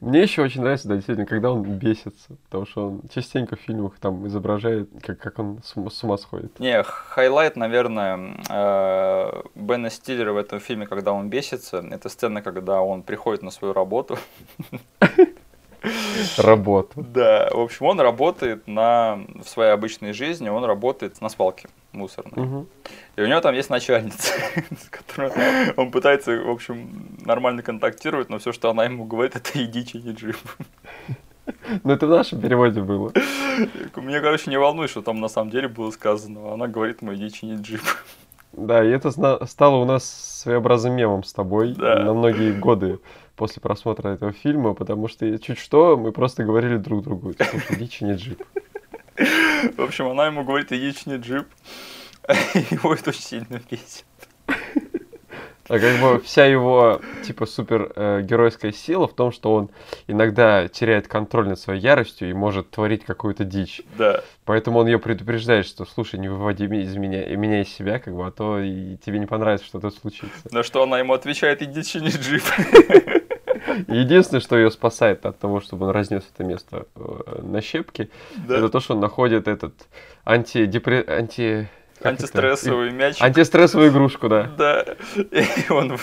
Мне еще очень нравится, да, действительно, когда он бесится, потому что он частенько в фильмах там изображает, как, как он с, ума- с ума сходит. Не, highlight, наверное, э, Бена Стиллера в этом фильме, когда он бесится, это сцена, когда он приходит на свою работу. (laughs) Работу. Да, в общем, он работает на, в своей обычной жизни, он работает на свалке мусорной. Мгм. И у него там есть начальница, (laughs) с которой он пытается, в общем, нормально контактировать, но все, что она ему говорит, это иди чини джип. Ну, это в нашем переводе было. Мне, короче, не волнует, что там на самом деле было сказано. Она говорит ему, иди чини джип. Да, и это стало у нас своеобразным мемом с тобой Да. на многие годы после просмотра этого фильма, потому что чуть что мы просто говорили друг другу, слушай, иди чини джип. В общем, она ему говорит, иди чини джип. (laughs) Его это очень сильно бесит. А как бы вся его, типа, супер э, геройская сила в том, что он иногда теряет контроль над своей яростью и может творить какую-то дичь. Да. Поэтому он ее предупреждает, что, слушай, не выводи из меня, и меня из себя, как бы, а то и тебе не понравится, что тут случится. На что она ему отвечает, иди чини джип. (laughs) Единственное, что ее спасает от того, чтобы он разнес это место э, на щепки, Да. это то, что он находит этот антидепре... анти... как это? Антистрессовый мяч. Антистрессовую игрушку, да. Да. И он,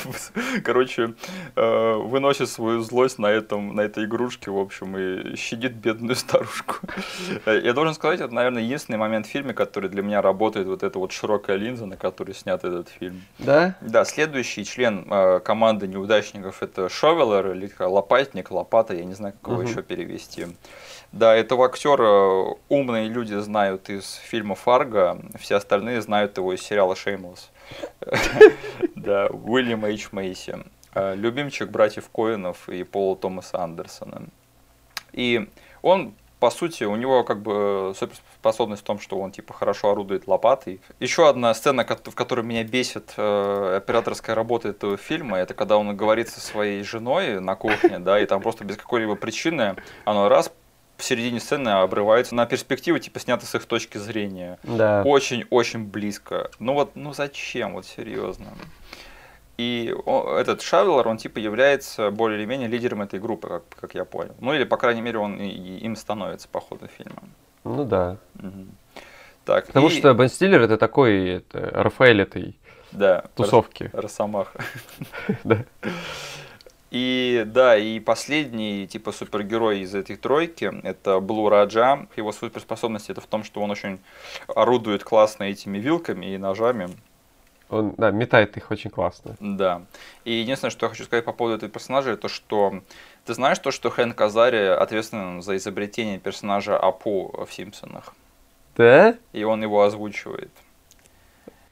короче, э, выносит свою злость на, этом, на этой игрушке, в общем, и щадит бедную старушку. Я должен сказать, это, наверное, единственный момент в фильме, который для меня работает, вот эта вот широкая линза, на которой снят этот фильм. Да? Да, следующий член э, команды неудачников это Shoveler или лопатник, лопата, я не знаю, как его еще перевести. Да, этого актера умные люди знают из фильма Фарго, все остальные знают его из сериала Shameless. (laughs) Да, Уильям Эйч Мейси. Э, Любимчик братьев Коинов и Пола Томаса Андерсона. И он, по сути, у него как бы суперспособность в том, что он типа хорошо орудует лопатой. Еще одна сцена, в которой меня бесит э, операторская работа этого фильма, это когда он говорит со своей женой на кухне, да, и там просто без какой-либо причины оно раз в середине сцены обрывается на перспективу, типа снято с их точки зрения. Да. Очень-очень близко. Ну вот, ну зачем, вот серьезно. И этот Шавелер, он типа является более или менее лидером этой группы, как, как я понял. Ну или, по крайней мере, он и- и им становится по ходу фильма. Ну да. Мгм. Так, Потому и- что Бен Стиллер это такой это, Рафаэль этой да, тусовки. Рос- Росомаха. (laughs) Да. (laughs) И да, и последний типа супергерой из этой тройки это Блу Раджа. Его суперспособность это в том, что он очень орудует классно этими вилками и ножами. Он, да, метает их очень классно. Да. И единственное, что я хочу сказать по поводу этого персонажа, это что ты знаешь то, что Хэнк Азари ответственен за изобретение персонажа Апу в Симпсонах, Да? и он его озвучивает.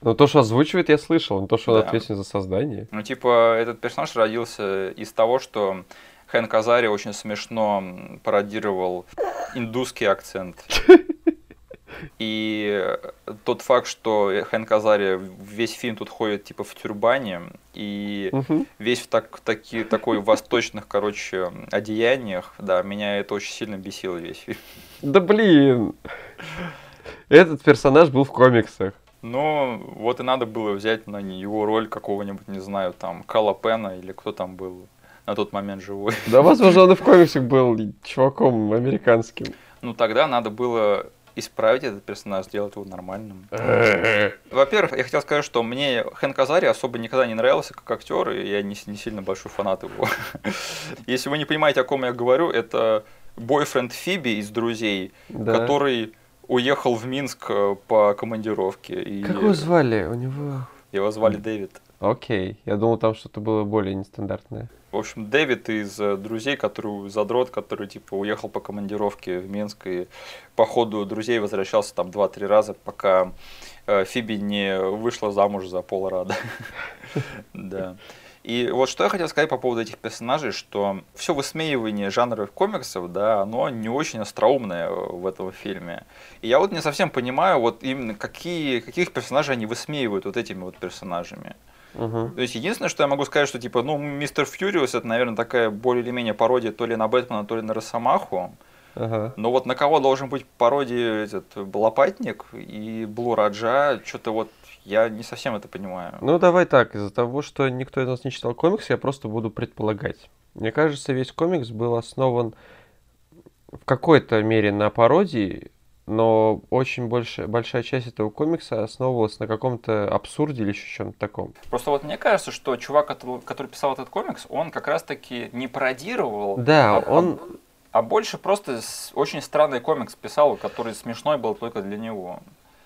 Ну, то, что озвучивает, я слышал. Но то, что он Да. ответственен за создание. Ну, типа, этот персонаж родился из того, что Хэнк Азари очень смешно пародировал индусский акцент. (laughs) И тот факт, что Хэнк Азари весь фильм тут ходит типа в тюрбане, и Мгм. весь в так, таки, такой восточных, короче, одеяниях, да, меня это очень сильно бесило весь фильм. Да блин! Этот персонаж был в комиксах. Ну, вот и надо было взять на его роль какого-нибудь, не знаю, там, Кала Пена или кто там был на тот момент живой. Да, возможно, он и в (laughs) комиксах был чуваком американским. Ну, тогда надо было исправить этот персонаж, сделать его нормальным. Во-первых, я хотел сказать, что мне Хэнк Азари особо никогда не нравился как актер, и я не, не сильно большой фанат его. (laughs) Если вы не понимаете, о ком я говорю, это бойфренд Фиби из «Друзей», Да. который уехал в Минск э, по командировке. И Как его звали? У него... Его звали Дэвид. Окей, я думал, там что-то было более нестандартное. В общем, Дэвид из э, друзей, который задрот, который типа уехал по командировке в Минск и по ходу друзей возвращался там 2-3 раза, пока э, Фиби не вышла замуж за Пола Рада. (laughs) Да. И вот что я хотел сказать по поводу этих персонажей, что все высмеивание жанров комиксов, да, оно не очень остроумное э, в этом фильме. И я вот не совсем понимаю, вот именно какие, каких персонажей они высмеивают вот этими вот персонажами. Мгм. То есть единственное, что я могу сказать, что типа, ну, Мистер Фьюриус это, наверное, такая более или менее пародия то ли на Бэтмена, то ли на Росомаху. Ага. Но вот на кого должен быть пародия этот Лопатник и Блу Раджа, что-то вот я не совсем это понимаю. Ну, давай так, из-за того, что никто из нас не читал комиксы, я просто буду предполагать. Мне кажется, весь комикс был основан в какой-то мере на пародии, но очень больше, большая часть этого комикса основывалась на каком-то абсурде или еще чем-то таком. Просто вот мне кажется, что чувак, который, писал этот комикс, он как раз-таки не пародировал, Да, а, он... а больше просто очень странный комикс писал, который смешной был только для него.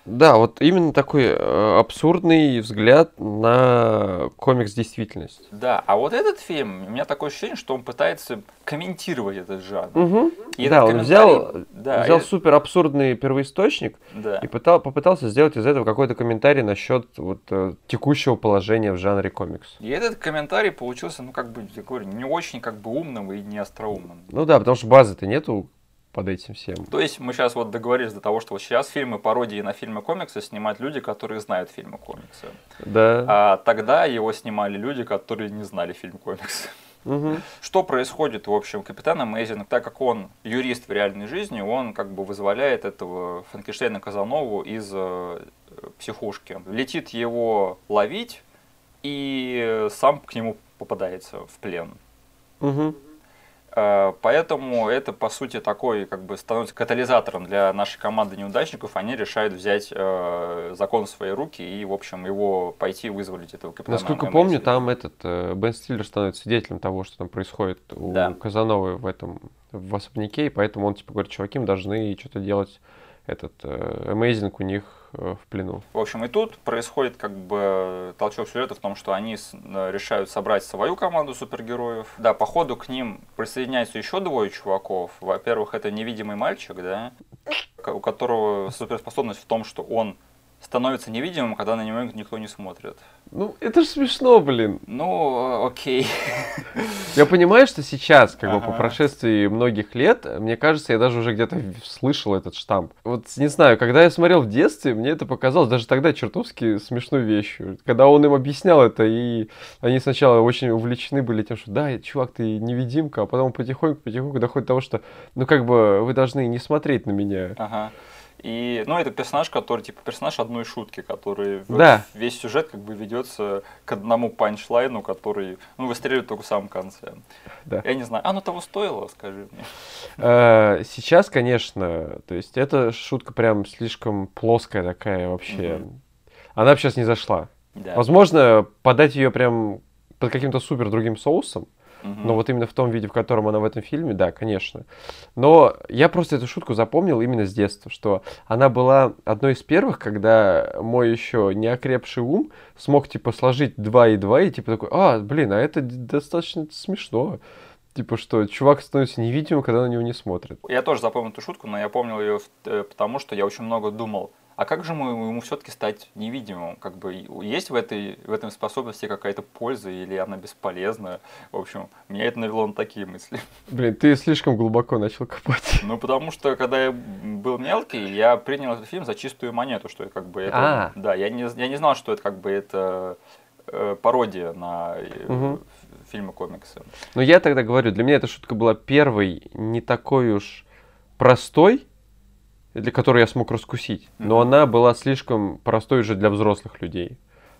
Да, вот именно такой э, абсурдный взгляд на комикс-действительность. Да, а вот этот фильм, у меня такое ощущение, что он пытается комментировать этот жанр. Угу. И Да, этот он взял, да, взял и- супер абсурдный первоисточник да. и пытал, попытался сделать из этого какой-то комментарий насчет вот, э, текущего положения в жанре комикс. И этот комментарий получился, ну, как бы, я говорю, не очень как бы умным и не остроумным. Ну да, потому что базы-то нету под этим всем. То есть мы сейчас вот договорились до того, что вот сейчас фильмы пародии на фильмы комиксы снимают люди, которые знают фильмы комиксы. Да. А тогда его снимали люди, которые не знали фильм комиксы. Мгм. Что происходит, в общем, Капитан Амейзинг, так как он юрист в реальной жизни, он как бы вызволяет этого Франкенштейна Казанову из э, психушки. Летит его ловить и сам к нему попадается в плен. Мгм. Э, Поэтому это, по сути, такой, как бы, становится катализатором для нашей команды неудачников. Они решают взять э, закон в свои руки и, в общем, его пойти вызволить этого капитана. Насколько Амейзинга. помню, там этот э, Бен Стиллер становится свидетелем того, что там происходит у Да. Казановой в этом в особняке, и поэтому он типа говорит, чуваки, мы должны что-то делать этот Amazing у них э, в плену. В общем, и тут происходит как бы толчок сюжета в том, что они э, решают собрать свою команду супергероев. Да, по ходу к ним присоединяются еще двое чуваков. Во-первых, это невидимый мальчик, да, у которого суперспособность в том, что он становится невидимым, когда на него никто не смотрит. Ну, это же смешно, блин. Ну, окей. (laughs) Я понимаю, что сейчас, как бы по Ага. прошествии многих лет, мне кажется, я даже уже где-то слышал этот штамп. Вот не знаю, когда я смотрел в детстве, мне это показалось даже тогда чертовски смешной вещью. Когда он им объяснял это, и они сначала очень увлечены были тем, что да, чувак, ты невидимка, а потом потихоньку-потихоньку доходит до того, что, ну, как бы, вы должны не смотреть на меня. Ага. И, ну, это персонаж, который, типа, персонаж одной шутки, который Да. весь сюжет как бы ведется к одному панчлайну, который, ну, выстреливает только в самом конце. Да. Я не знаю, оно того стоило, скажи мне. Э, Сейчас, конечно, то есть эта шутка прям слишком плоская такая вообще. Мгм. Она бы сейчас не зашла. Да. Возможно, подать ее прям под каким-то супер другим соусом, Но вот именно в том виде, в котором она в этом фильме, да, конечно. Но я просто эту шутку запомнил именно с детства, что она была одной из первых, когда мой еще не окрепший ум смог, типа, сложить 2 и 2, и типа такой, а, блин, а это достаточно смешно. Типа, что чувак становится невидимым, когда на него не смотрят. Я тоже запомнил эту шутку, но я помнил ее потому, что я очень много думал, а как же ему, ему все-таки стать невидимым? Как бы есть в этой, в этом способности какая-то польза или она бесполезна? В общем, меня это навело на такие мысли. Блин, ты слишком глубоко начал копать. (laughs) Ну, потому что, когда я был мелкий, я принял этот фильм за чистую монету, что как бы это... А. Да, я не, я не знал, что это как бы это э, пародия на э, ф- фильмы комиксы. Но я тогда говорю, для меня эта шутка была первой, не такой уж простой, для которой я смог раскусить. Но Мгм. она была слишком простой уже для взрослых людей.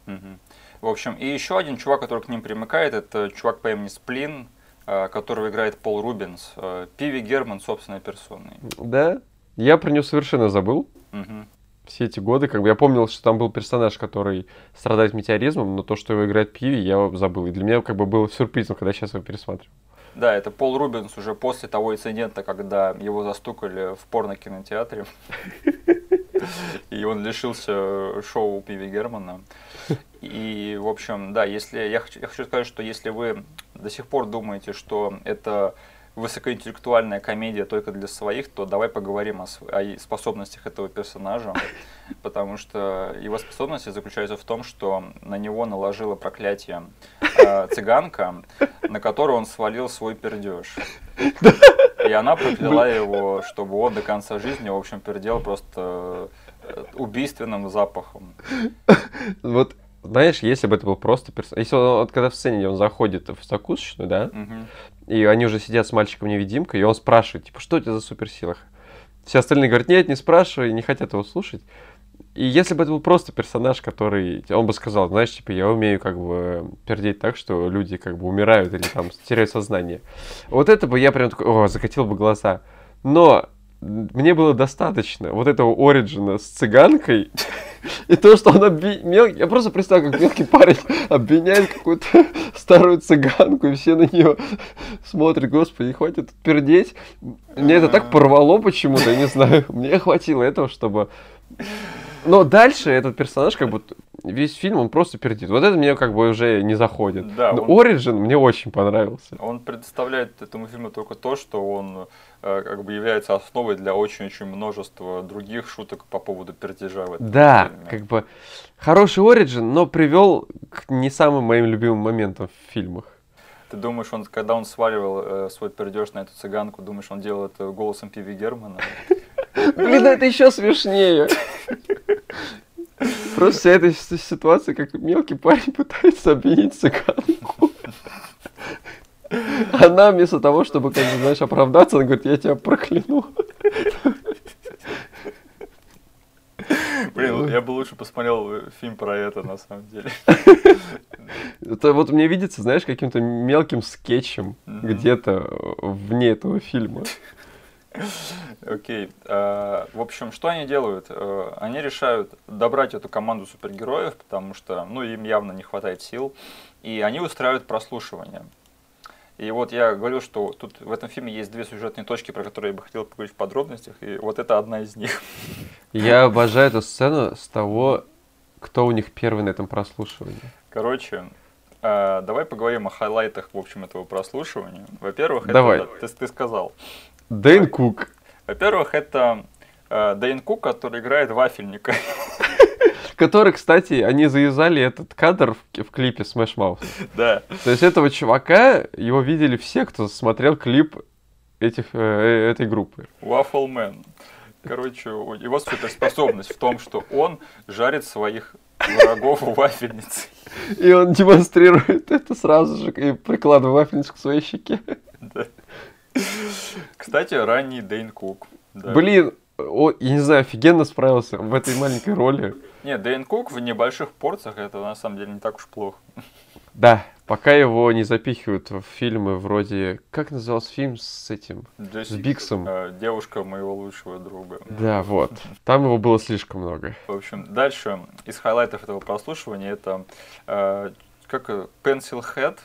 Мгм. В общем, и еще один чувак, который к ним примыкает, это чувак по имени Сплин, э, которого играет Пол Рубинс. Э, Пиви Герман собственной персоной. Да? Я про него совершенно забыл. Мгм. Все эти годы, как бы я помнил, что там был персонаж, который страдает метеоризмом, но то, что его играет Пиви, я забыл. И для меня как бы было сюрпризом, когда сейчас его пересматриваю. Да, это Пол Рубинс уже после того инцидента, когда его застукали в порно-кинотеатре. И он лишился шоу Пиви Германа. И, в общем, да, если я хочу, я хочу сказать, что если вы до сих пор думаете, что это высокоинтеллектуальная комедия только для своих, то давай поговорим о, о способностях этого персонажа, потому что его способности заключаются в том, что на него наложила проклятие э, цыганка, на которую он свалил свой пердеж. И она прокляла его, чтобы он до конца жизни, в общем, пердел просто э, убийственным запахом. Вот, знаешь, если бы это был просто персонаж... Если он, вот когда в сцене он заходит в закусочную, да, Мгм. И они уже сидят с мальчиком-невидимкой, и он спрашивает, типа, что у тебя за суперсила? Все остальные говорят, нет, не спрашивай, не хотят его слушать. И если бы это был просто персонаж, который, он бы сказал, знаешь, типа, я умею как бы пердеть так, что люди как бы умирают или там теряют сознание. Вот это бы я прям такой, о, закатил бы глаза. Но мне было достаточно вот этого Ориджина с цыганкой, (laughs) и то, что он обвинял... Я просто представляю, как мелкий парень обвиняет какую-то (laughs) старую цыганку, и все на нее (laughs) смотрят, господи, хватит пердеть. Мне это так порвало почему-то, я не знаю. Мне хватило этого, чтобы но дальше этот персонаж, как бы, весь фильм, он просто пердит. Вот это мне как бы уже не заходит. Да, Но он, Origin мне очень понравился. Он предоставляет этому фильму только то, что он э, как бы является основой для очень-очень множества других шуток по поводу пердежа в этом Да, фильме. как бы хороший Origin, но привел к не самым моим любимым моментам в фильмах. Ты думаешь, он, когда он сваливал э, свой пердеж на эту цыганку, думаешь, он делал это голосом Пиви Германа? (laughs) Блин, это еще смешнее. (laughs) Просто вся эта ситуация, как мелкий парень (laughs) пытается обвинить цыганку. Она вместо того, чтобы, как бы, знаешь, оправдаться, она говорит, я тебя прокляну. Блин, я бы лучше посмотрел фильм про это, на самом деле. Это вот мне видится, знаешь, каким-то мелким скетчем где-то вне этого фильма. Окей. А, в общем, что они делают? Э, они решают добрать эту команду супергероев, потому что ну, им явно не хватает сил, и они устраивают прослушивание. И вот я говорю, что тут в этом фильме есть две сюжетные точки, про которые я бы хотел поговорить в подробностях, и вот это одна из них. Я обожаю эту сцену с того, кто у них первый на этом прослушивании. Короче, э, давай поговорим о хайлайтах, в общем, этого прослушивания. Во-первых, это, ты, ты сказал, Дэйн Кук. Во-первых, это э, Дэйн Кук, который играет вафельника. (laughs) Который, кстати, они завязали этот кадр в, в клипе Smash (laughs) Mouth. Да. То есть этого чувака, его видели все, кто смотрел клип этих, э, э этой группы. Waffleman. Короче, его суперспособность в том, что он жарит своих врагов вафельницей. И он демонстрирует это сразу же и прикладывает вафельницу к своей щеке. Да. Кстати, ранний Дэйн Кук. Да. Блин, о, я не знаю, офигенно справился в этой маленькой роли. Нет, Дэйн Кук в небольших порциях это на самом деле не так уж плохо. Да, пока его не запихивают в фильмы вроде... Как назывался фильм с этим? Джейсоном Биггсом. Э, девушка моего лучшего друга. Да, вот. Там его было слишком много. В общем, дальше из хайлайтов этого прослушивания это э, как Pencil Head,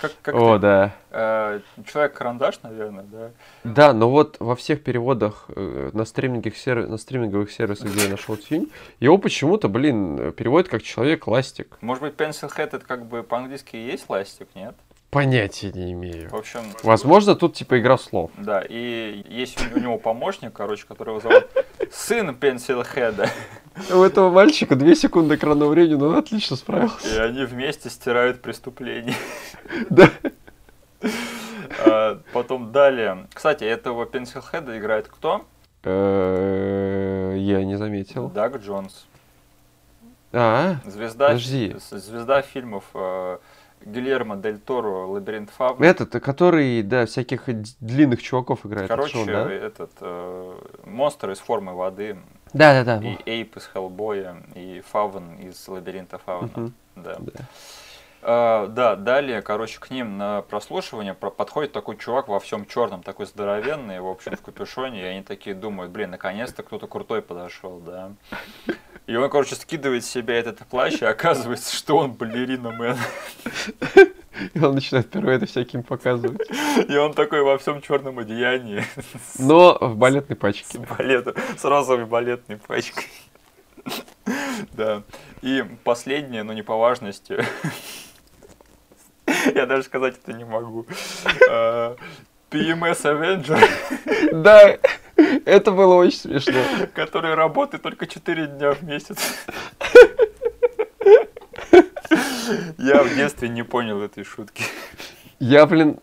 как, как О, ты, да. Э, Человек-карандаш, наверное, да? Да, но вот во всех переводах э, на, стриминговых сервис, на стриминговых сервисах, где я нашел фильм, его почему-то, блин, переводят как Человек-ластик. Может быть, Pencil Head это как бы по-английски и есть ластик, нет? Понятия не имею. В общем... Возможно, тут типа игра слов. Да, и есть у него помощник, короче, которого зовут сын Пенсилхеда. (laughs) У этого мальчика две секунды экранного времени, но он отлично справился. И они вместе стирают преступление. (laughs) Да. А, потом далее. Кстати, этого Пенсилхеда играет кто? Э, я не заметил. Даг Джонс. А, звезда, подожди. звезда фильмов э, Гильермо Дель Торо «Лабиринт Фавна». Этот, который, да, всяких длинных чуваков играет. Короче, это да? этот э, монстр из формы воды. Да, да, да. И Эйп из Хеллбоя, и Фавн из «Лабиринта Фавна». Угу. Да. да. Uh, да, далее, короче, к ним на прослушивание подходит такой чувак во всем черном, такой здоровенный, в общем, в капюшоне, и они такие думают, блин, наконец-то кто-то крутой подошел, да. И он, короче, скидывает с себя этот плащ, и оказывается, что он балерина мэн. И он начинает впервые это всяким показывать. И он такой во всем черном одеянии. Но в балетной пачке. С, балет, с розовой балетной пачкой. Да. И последнее, но не по важности. Я даже сказать это не могу. А, PMS Avenger. Да, это было очень смешно. Который работает только 4 дня в месяц. Я в детстве не понял этой шутки. Я, блин,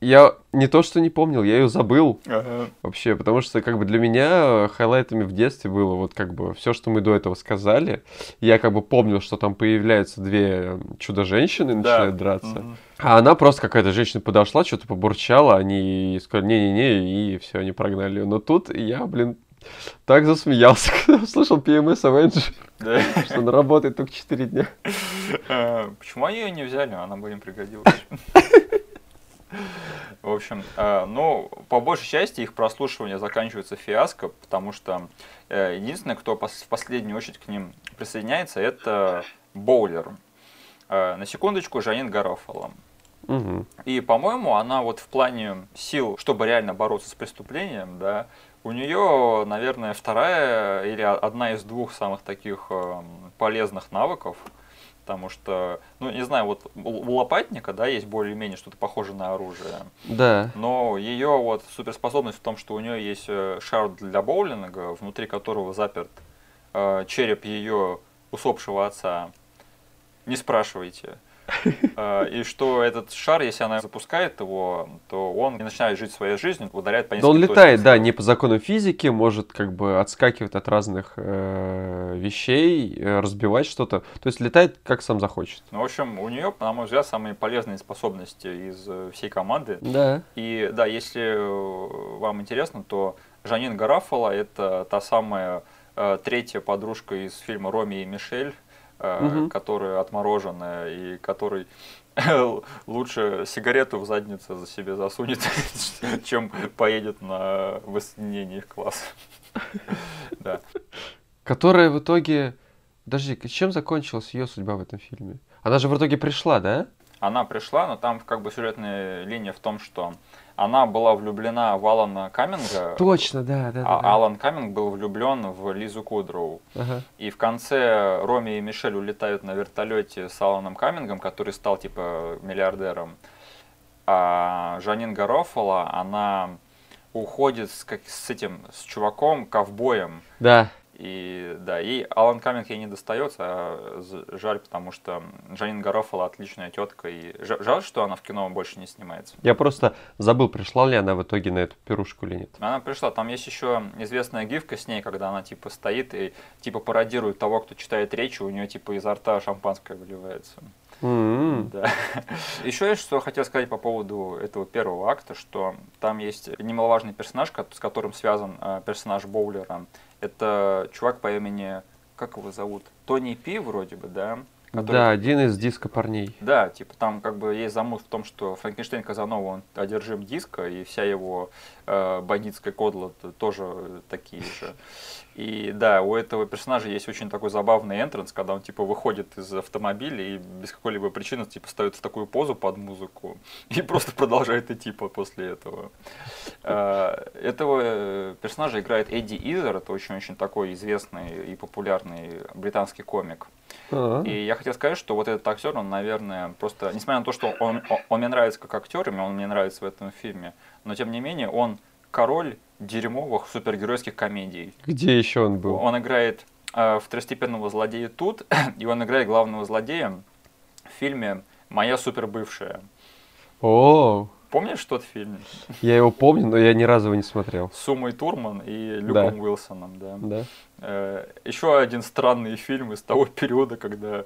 я не то, что не помнил, я ее забыл ага. вообще, потому что как бы для меня хайлайтами в детстве было вот как бы все, что мы до этого сказали. Я как бы помнил, что там появляются две чудо-женщины и да. начинают драться. Угу. А она просто какая-то женщина подошла, что-то побурчала, они сказали не-не-не, и все, они прогнали ее. Но тут я, блин, так засмеялся, (laughs) когда услышал PMS Avenger, Да. (laughs) что он работает только 4 дня. А, Почему они ее не взяли? Она бы им пригодилась. (laughs) В общем, а, ну, по большей части их прослушивание заканчивается фиаско, потому что э, единственное, кто в последнюю очередь к ним присоединяется, это Боулер. Э, На секундочку, Жанин Гарофало. Мгм. И, по-моему, она вот в плане сил, чтобы реально бороться с преступлением, да, у нее, наверное, вторая или одна из двух самых таких полезных навыков, потому что, ну, не знаю, вот у лопатника, да, есть более-менее что-то похожее на оружие, Да. но ее вот суперспособность в том, что у нее есть э, шар для боулинга, внутри которого заперт э, череп ее усопшего отца. Не спрашивайте. Э, И что этот шар, если она запускает его, то он не начинает жить своей жизнью, ударяет по Да он нескольким летает, точкам. да, не по закону физики, может как бы отскакивать от разных э, вещей, э, разбивать что-то. То есть летает как сам захочет. Ну, в общем, у нее, на мой взгляд, самые полезные способности из э, всей команды. Да. И да, если вам интересно, то Жанин Гарафала это та самая э, третья подружка из фильма Роми и Мишель, э, Мгм. которая отмороженная и который (laughs) лучше сигарету в задницу за себе засунет, (laughs) чем поедет на воссоединение их класса. (laughs) Да. Которая в итоге... Подожди, чем закончилась ее судьба в этом фильме? Она же в итоге пришла, да? Она пришла, но там как бы сюжетная линия в том, что она была влюблена в Алана Каминга, Точно, да, да. а да, Алан Каминг был влюблен в Лизу Кудроу. Ага. И в конце Роми и Мишель улетают на вертолете с Аланом Камингом, который стал типа миллиардером. А Жанин Гарофало, она уходит с, как, с этим, с чуваком, ковбоем. Да. И да, и Алан Каминг ей не достается, а жаль, потому что Жанин Гарофало отличная тетка. И жа- жаль, что она в кино больше не снимается. Я просто забыл, пришла ли она в итоге на эту пирушку или нет. Она пришла, там есть еще известная гифка с ней, когда она типа стоит и типа пародирует того, кто читает речи, у нее типа изо рта шампанское выливается. М-м. Да. (laughs) Еще есть, что хотел сказать по поводу этого первого акта, что там есть немаловажный персонаж, с которым связан э, персонаж Боулера. Это чувак по имени, как его зовут? Тони Пи вроде бы, да? Который- Да, один из диско парней. Да, типа там как бы есть замут в том, что Франкенштейн Казанова, он одержим диска, и вся его бандитская кодла тоже такие же. И да, у этого персонажа есть очень такой забавный энтранс, когда он типа выходит из автомобиля и без какой-либо причины типа ставит в такую позу под музыку (laughs) и просто продолжает идти по- после этого. Э, Этого э, персонажа играет Эдди Изер, это очень-очень такой известный и популярный британский комик. А, И я хотел сказать, что вот этот актер, он, наверное, просто, несмотря на то, что он, он, он мне нравится как актер, и он мне нравится в этом фильме, но тем не менее он король дерьмовых супергеройских комедий. Где еще он был? Он играет э, второстепенного злодея тут, (clears throat) и он играет главного злодея в фильме «Моя супербывшая». О, Помнишь тот фильм (laughs) я его помню, но я ни разу его не смотрел. с Умой Турман и Люком Да. Уилсоном? Да. Да. Э, Еще один странный фильм из того периода, когда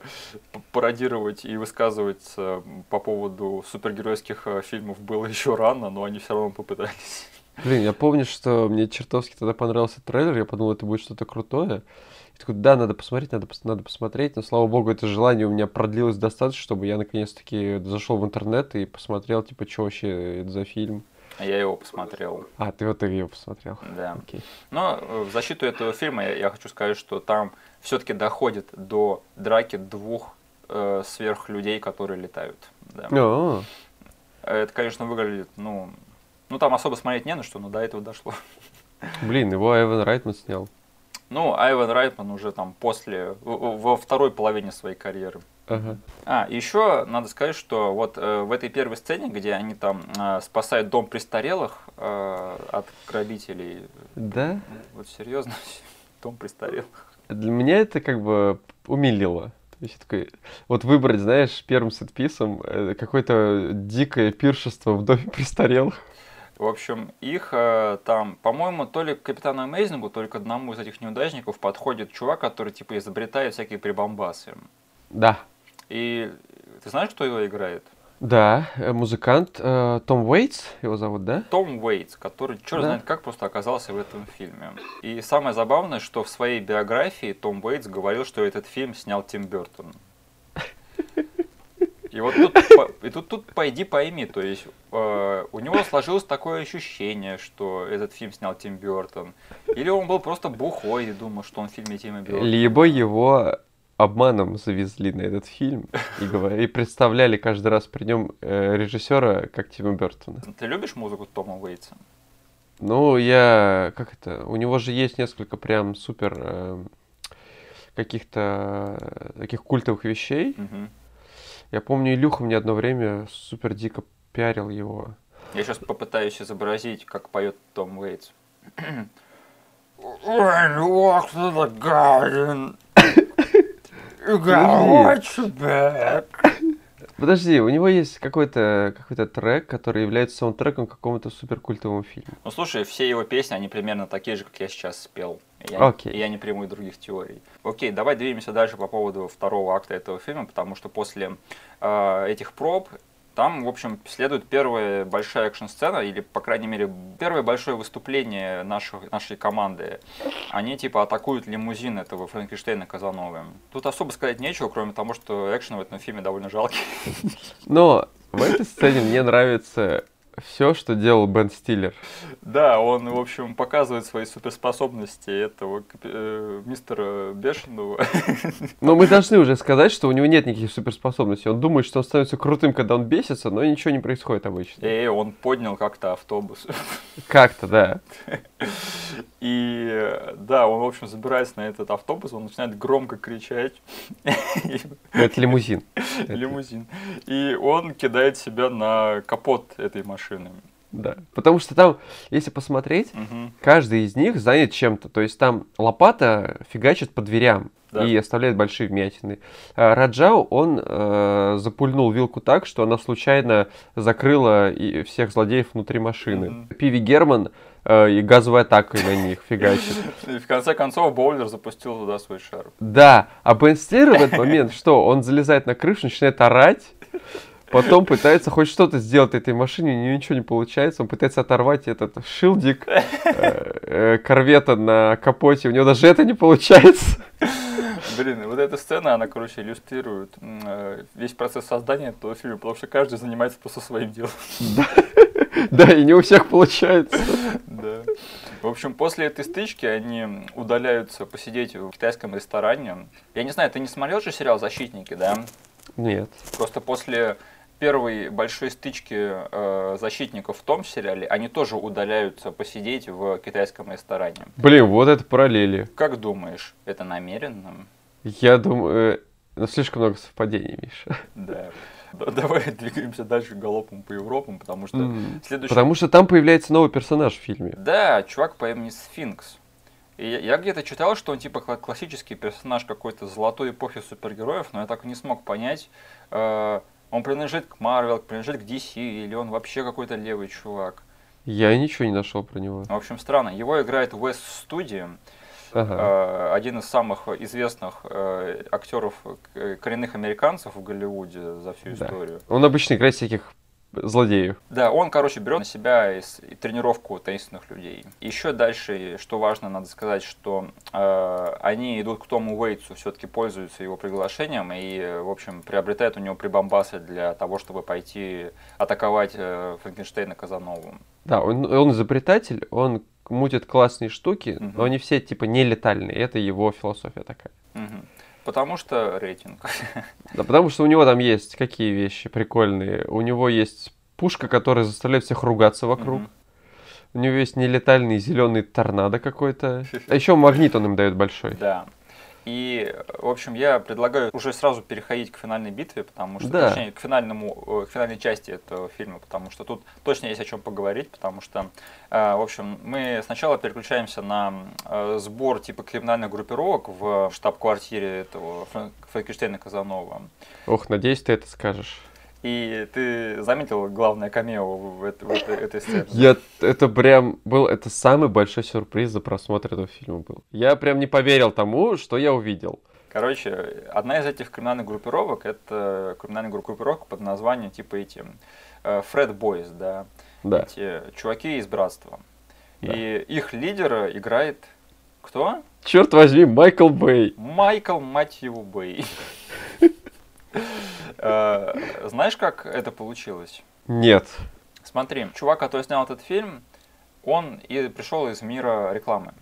пародировать и высказываться по поводу супергеройских э, фильмов было (laughs) еще рано, но они все равно попытались. Блин, я помню, что мне чертовски тогда понравился трейлер, я подумал, это будет что-то крутое. И такой, да, надо посмотреть, надо, надо посмотреть, но, слава богу, это желание у меня продлилось достаточно, чтобы я наконец-таки зашел в интернет и посмотрел, типа, что вообще это за фильм. А Я его посмотрел, А, ты вот ее посмотрел. да. Окей. Но э, в защиту этого фильма я, я хочу сказать, что там все-таки доходит до драки двух э, сверхлюдей, которые летают. Да. А, Это, конечно, выглядит, ну, ну там особо смотреть не на что, но до этого дошло. блин, его Эван Райтман снял. Ну, Айвен Райтман уже там после, во второй половине своей карьеры. Ага. А, еще надо сказать, что вот э, в этой первой сцене, где они там э, спасают дом престарелых э, от грабителей, Да? вот серьезно, (laughs) дом престарелых. Для меня это как бы умилило. Есть такой, вот выбрать, знаешь, первым сетписом э, какое-то дикое пиршество в доме престарелых. В общем, их э, там, по-моему, то ли к Капитану Амейзингу, то ли к одному из этих неудачников подходит чувак, который типа изобретает всякие прибамбасы. Да. И ты знаешь, кто его играет? Да, э, музыкант э, Том Уэйтс, его зовут, да? Том Уэйтс, который черт Да. знает как просто оказался в этом фильме. И самое забавное, что в своей биографии Том Уэйтс говорил, что этот фильм снял Тим Бертон. И вот тут, и тут, тут пойди пойми, то есть у него сложилось такое ощущение, что этот фильм снял Тим Бертон. Или он был просто бухой и думал, что он в фильме Тима Бертона. Либо его обманом завезли на этот фильм и, говор- и представляли каждый раз при нем э, режиссера как Тима Бертона. Ты любишь музыку Тома Уэйтса? Ну, я... Как это? У него же есть несколько прям супер э, каких-то э, таких культовых вещей. Я помню, Илюха мне одно время супер дико пиарил его. Я сейчас попытаюсь изобразить, как поет Том Уэйтс. When you walk through the garden, you gotta watch your back. Подожди, у него есть какой-то какой трек, который является саундтреком к какому-то супер культовому фильму. Ну слушай, все его песни, они примерно такие же, как я сейчас спел. Я, Окей. и я не приму и других теорий. Окей, давай двинемся дальше по поводу второго акта этого фильма, потому что после э, этих проб там, в общем, следует первая большая экшн-сцена, или, по крайней мере, первое большое выступление наших, нашей команды. Они, типа, атакуют лимузин этого Франкенштейна Казановы. Тут особо сказать нечего, кроме того, что экшен в этом фильме довольно жалкий. Но в этой сцене мне нравится все, что делал Бен Стиллер. Да, он, в общем, показывает свои суперспособности этого э, мистера Бешеного. Но мы должны уже сказать, что у него нет никаких суперспособностей. Он думает, что он становится крутым, когда он бесится, но ничего не происходит обычно. И он поднял как-то автобус. Как-то, да. (laughs) И да, он, в общем, забирается на этот автобус, он начинает громко кричать. Это лимузин. Лимузин. И он кидает себя на капот этой машины. Да. Потому что там, если посмотреть, Мгм. каждый из них занят чем-то. То есть там лопата фигачит по дверям Да. и оставляет большие вмятины. А Раджау, он э, запульнул вилку так, что она случайно закрыла и всех злодеев внутри машины. Мгм. Пиви Герман и газовой атакой на них фигачит. И в конце концов Боулер запустил туда свой шар. Да, а Бен Стиллер в этот момент что? Он залезает на крышу, начинает орать, потом пытается хоть что-то сделать этой машине, у него ничего не получается, он пытается оторвать этот шилдик э, э, корвета на капоте, у него даже это не получается. Блин, вот эта сцена, она, короче, иллюстрирует э, весь процесс создания этого фильма, потому что каждый занимается просто своим делом. Да, (laughs) и не у всех получается. Да. В общем, после этой стычки они удаляются посидеть в китайском ресторане. Я не знаю, ты не смотрел же сериал «Защитники», да? Нет. Просто после первой большой стычки э, защитников в том сериале, они тоже удаляются посидеть в китайском ресторане. Блин, вот это параллели. Как думаешь, это намеренно? Я думаю, э, ну, слишком много совпадений, Миша. Да. Да, (laughs) Давай двигаемся дальше галопом по Европам, потому что М, следующий... Потому что там появляется новый персонаж в фильме. Да, чувак по имени Сфинкс. И я- где-то читал, что он типа кла- классический персонаж какой-то золотой эпохи супергероев, но я так и не смог понять, э, он принадлежит к Марвел, принадлежит к DC, или он вообще какой-то левый чувак. Я ничего не нашел про него. В общем, странно. Его играет Wes Студия, Ага. э, один из самых известных э, актеров э, коренных американцев в Голливуде за всю Да. историю. Он обычно играет всяких злодеев. Да, он, короче, берет на себя из- и тренировку таинственных людей. Еще дальше, что важно, надо сказать, что э, они идут к Тому Уэйтсу, все-таки пользуются его приглашением и, в общем, приобретают у него прибамбасы для того, чтобы пойти атаковать э, Франкенштейна Казанову. Да, он, он изобретатель, он мутит классные штуки, Мгм. но они все типа нелетальные. Это его философия такая. Мгм. Потому что рейтинг. (laughs) Да, потому что у него там есть какие вещи прикольные. У него есть пушка, которая заставляет всех ругаться вокруг. Мгм. У него есть нелетальный зеленый торнадо какой-то. А еще магнит он им дает большой. Да. И, в общем, я предлагаю уже сразу переходить к финальной битве, потому что, Да. точнее, к финальному, э, к финальной части этого фильма, потому что тут точно есть о чем поговорить, потому что, э, в общем, мы сначала переключаемся на э, сбор типа криминальных группировок в штаб-квартире этого Фран- Франкенштейна Казанова. Ох, надеюсь, ты это скажешь. И ты заметил главное камео в, эт- в этой, этой сцене? Я, это прям был, это самый большой сюрприз за просмотр этого фильма был. Я прям не поверил тому, что я увидел. Короче, одна из этих криминальных группировок, это криминальная группировка под названием типа эти Фред Бойс, да, Да. эти чуваки из Братства. Да. И их лидера играет кто? Черт возьми, Майкл Бэй. Майкл, мать его, Бэй. (laughs) Э, Знаешь, как это получилось? Нет. Смотри, чувак, который снял этот фильм, он и пришел из мира рекламы.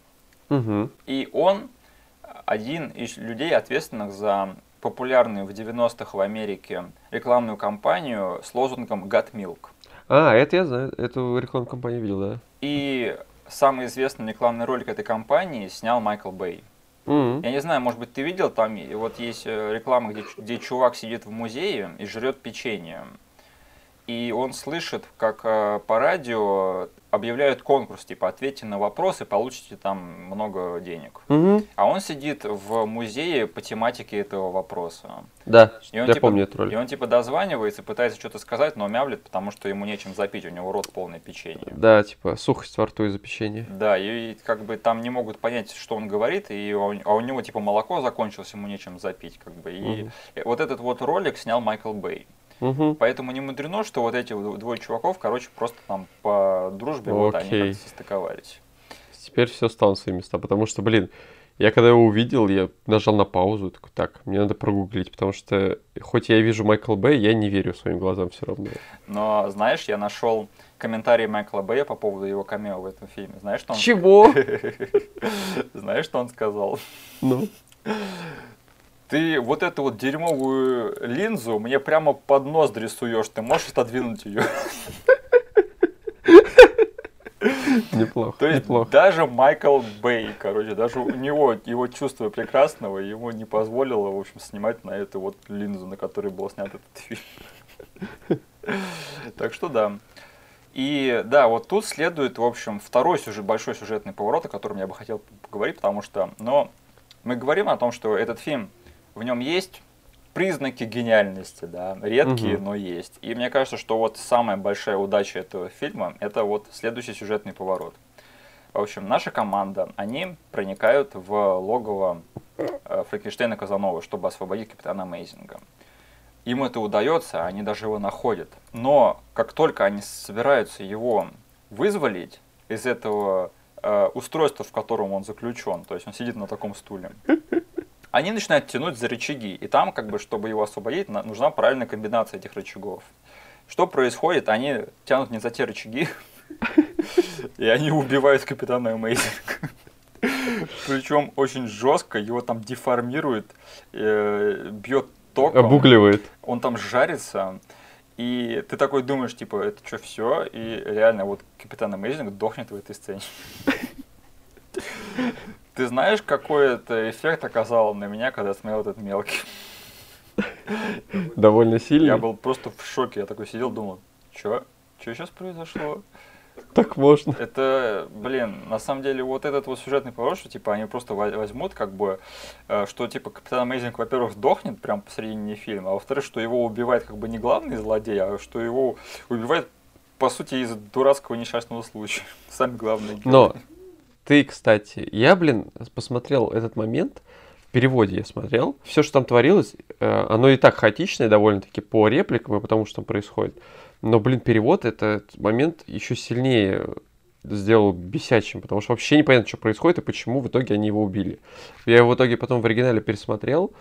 Угу. И он один из людей, ответственных за популярную в 90-х в Америке рекламную кампанию с лозунгом «Got Milk». А, это я знаю, эту рекламную кампанию видел, да. И самый известный рекламный ролик этой кампании снял Майкл Бэй. Я не знаю, может быть, ты видел, там и вот есть э, реклама, где, где чувак сидит в музее и жрет печенье. И он слышит, как э, по радио объявляют конкурс, типа, ответьте на вопросы, получите там много денег. Мгм. А он сидит в музее по тематике этого вопроса. Да, И он, я типа, помню этот И ролик. он типа дозванивается, пытается что-то сказать, но мямлет, потому что ему нечем запить, у него рот полный печенья. Да, типа сухость во рту из-за печенья. Да, и как бы там не могут понять, что он говорит, и у, а у него типа молоко закончилось, ему нечем запить, как бы. И Мгм. вот этот вот ролик снял Майкл Бэй. Мгм. Поэтому не мудрено, что вот эти двое чуваков, короче, просто там по дружбе вот они Окей. как-то состыковались. Теперь все стало на свои места, потому что, блин, я когда его увидел, я нажал на паузу, такой, так, мне надо прогуглить, потому что хоть я и вижу Майкл Бэй, я не верю своим глазам все равно. Но, знаешь, я нашел комментарий Майкла Бэя по поводу его камео в этом фильме. Знаешь, что он, Чего? (laughs) знаешь, что он сказал? Ну, (laughs) Ты вот эту вот дерьмовую линзу мне прямо под нос дрессуешь, ты можешь отодвинуть ее? неплохо, То есть неплохо. даже Майкл Бэй, короче, даже у него его чувство прекрасного ему не позволило, в общем, снимать на эту вот линзу, на которой был снят этот фильм. Так что да. И да, вот тут следует, в общем, второй сюжет, большой сюжетный поворот, о котором я бы хотел поговорить, потому что, но мы говорим о том, что этот фильм, в нем есть признаки гениальности, да, редкие, Мгм. но есть. И мне кажется, что вот самая большая удача этого фильма, это вот следующий сюжетный поворот. В общем, наша команда, они проникают в логово э, Франкенштейна Казанова, чтобы освободить капитана Мейзинга. Им это удается, они даже его находят. Но как только они собираются его вызволить из этого э, устройства, в котором он заключен, то есть он сидит на таком стуле, они начинают тянуть за рычаги. И там, как бы, чтобы его освободить, на- нужна правильная комбинация этих рычагов. Что происходит? Они тянут не за те рычаги, (laughs) и они убивают капитана Амейзинга. (laughs) Причем очень жестко, его там деформирует, э, бьет током, Обугливает. он там жарится, и ты такой думаешь, типа, это что, все? И реально вот капитан Амейзинг дохнет в этой сцене. (laughs) Ты знаешь, какой это эффект оказал на меня, когда я смотрел этот мелкий? Довольно сильный. Я был просто в шоке. Я такой сидел, думал, что? Что сейчас произошло? Так можно. Это, блин, на самом деле вот этот вот сюжетный поворот, что типа они просто во- возьмут, как бы, э, что типа Капитан Амейзинг, во-первых, сдохнет прям посередине фильма, а во-вторых, что его убивает как бы не главный злодей, а что его убивает, по сути, из-за дурацкого несчастного случая. (laughs) Сами главные герои. Но ты, кстати, я, блин, посмотрел этот момент, в переводе я смотрел, все, что там творилось, э, оно и так хаотичное довольно-таки по репликам и потому, что там происходит. Но, блин, перевод этот момент еще сильнее сделал бесячим, потому что вообще непонятно, что происходит и почему в итоге они его убили. Я его в итоге потом в оригинале пересмотрел,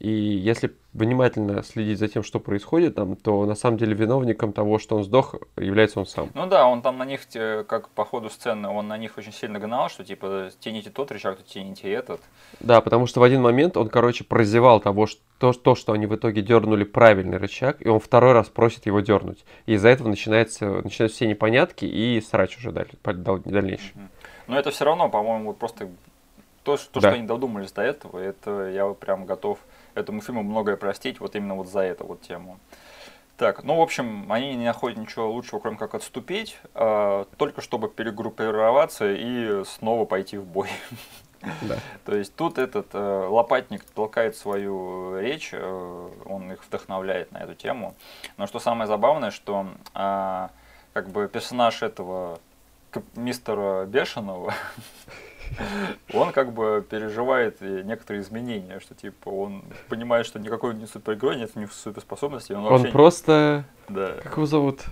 и если внимательно следить за тем, что происходит там, то на самом деле виновником того, что он сдох, является он сам. Ну да, он там на них, э, как по ходу сцены, он на них очень сильно гнал, что типа тяните тот рычаг, то тяните этот. Да, потому что в один момент он, короче, прозевал того, что, то, то, что они в итоге дернули правильный рычаг, и он второй раз просит его дернуть. И из-за этого начинается, начинаются все непонятки и срач уже даль- дальнейший. Но это все равно, по-моему, просто то, что, то, Да. что они додумались до этого, это я прям готов этому фильму многое простить вот именно вот за эту вот тему. Так, ну, в общем, они не находят ничего лучшего, кроме как отступить, а, только чтобы перегруппироваться и снова пойти в бой. Да. (laughs) То есть тут этот э, лопатник толкает свою речь, э, он их вдохновляет на эту тему. Но что самое забавное, что а, как бы персонаж этого мистера Бешеного, (laughs) он как бы переживает некоторые изменения, что типа он понимает, что никакой не супергерой, нет у него суперспособностей. Он, он просто... Да. Как его зовут?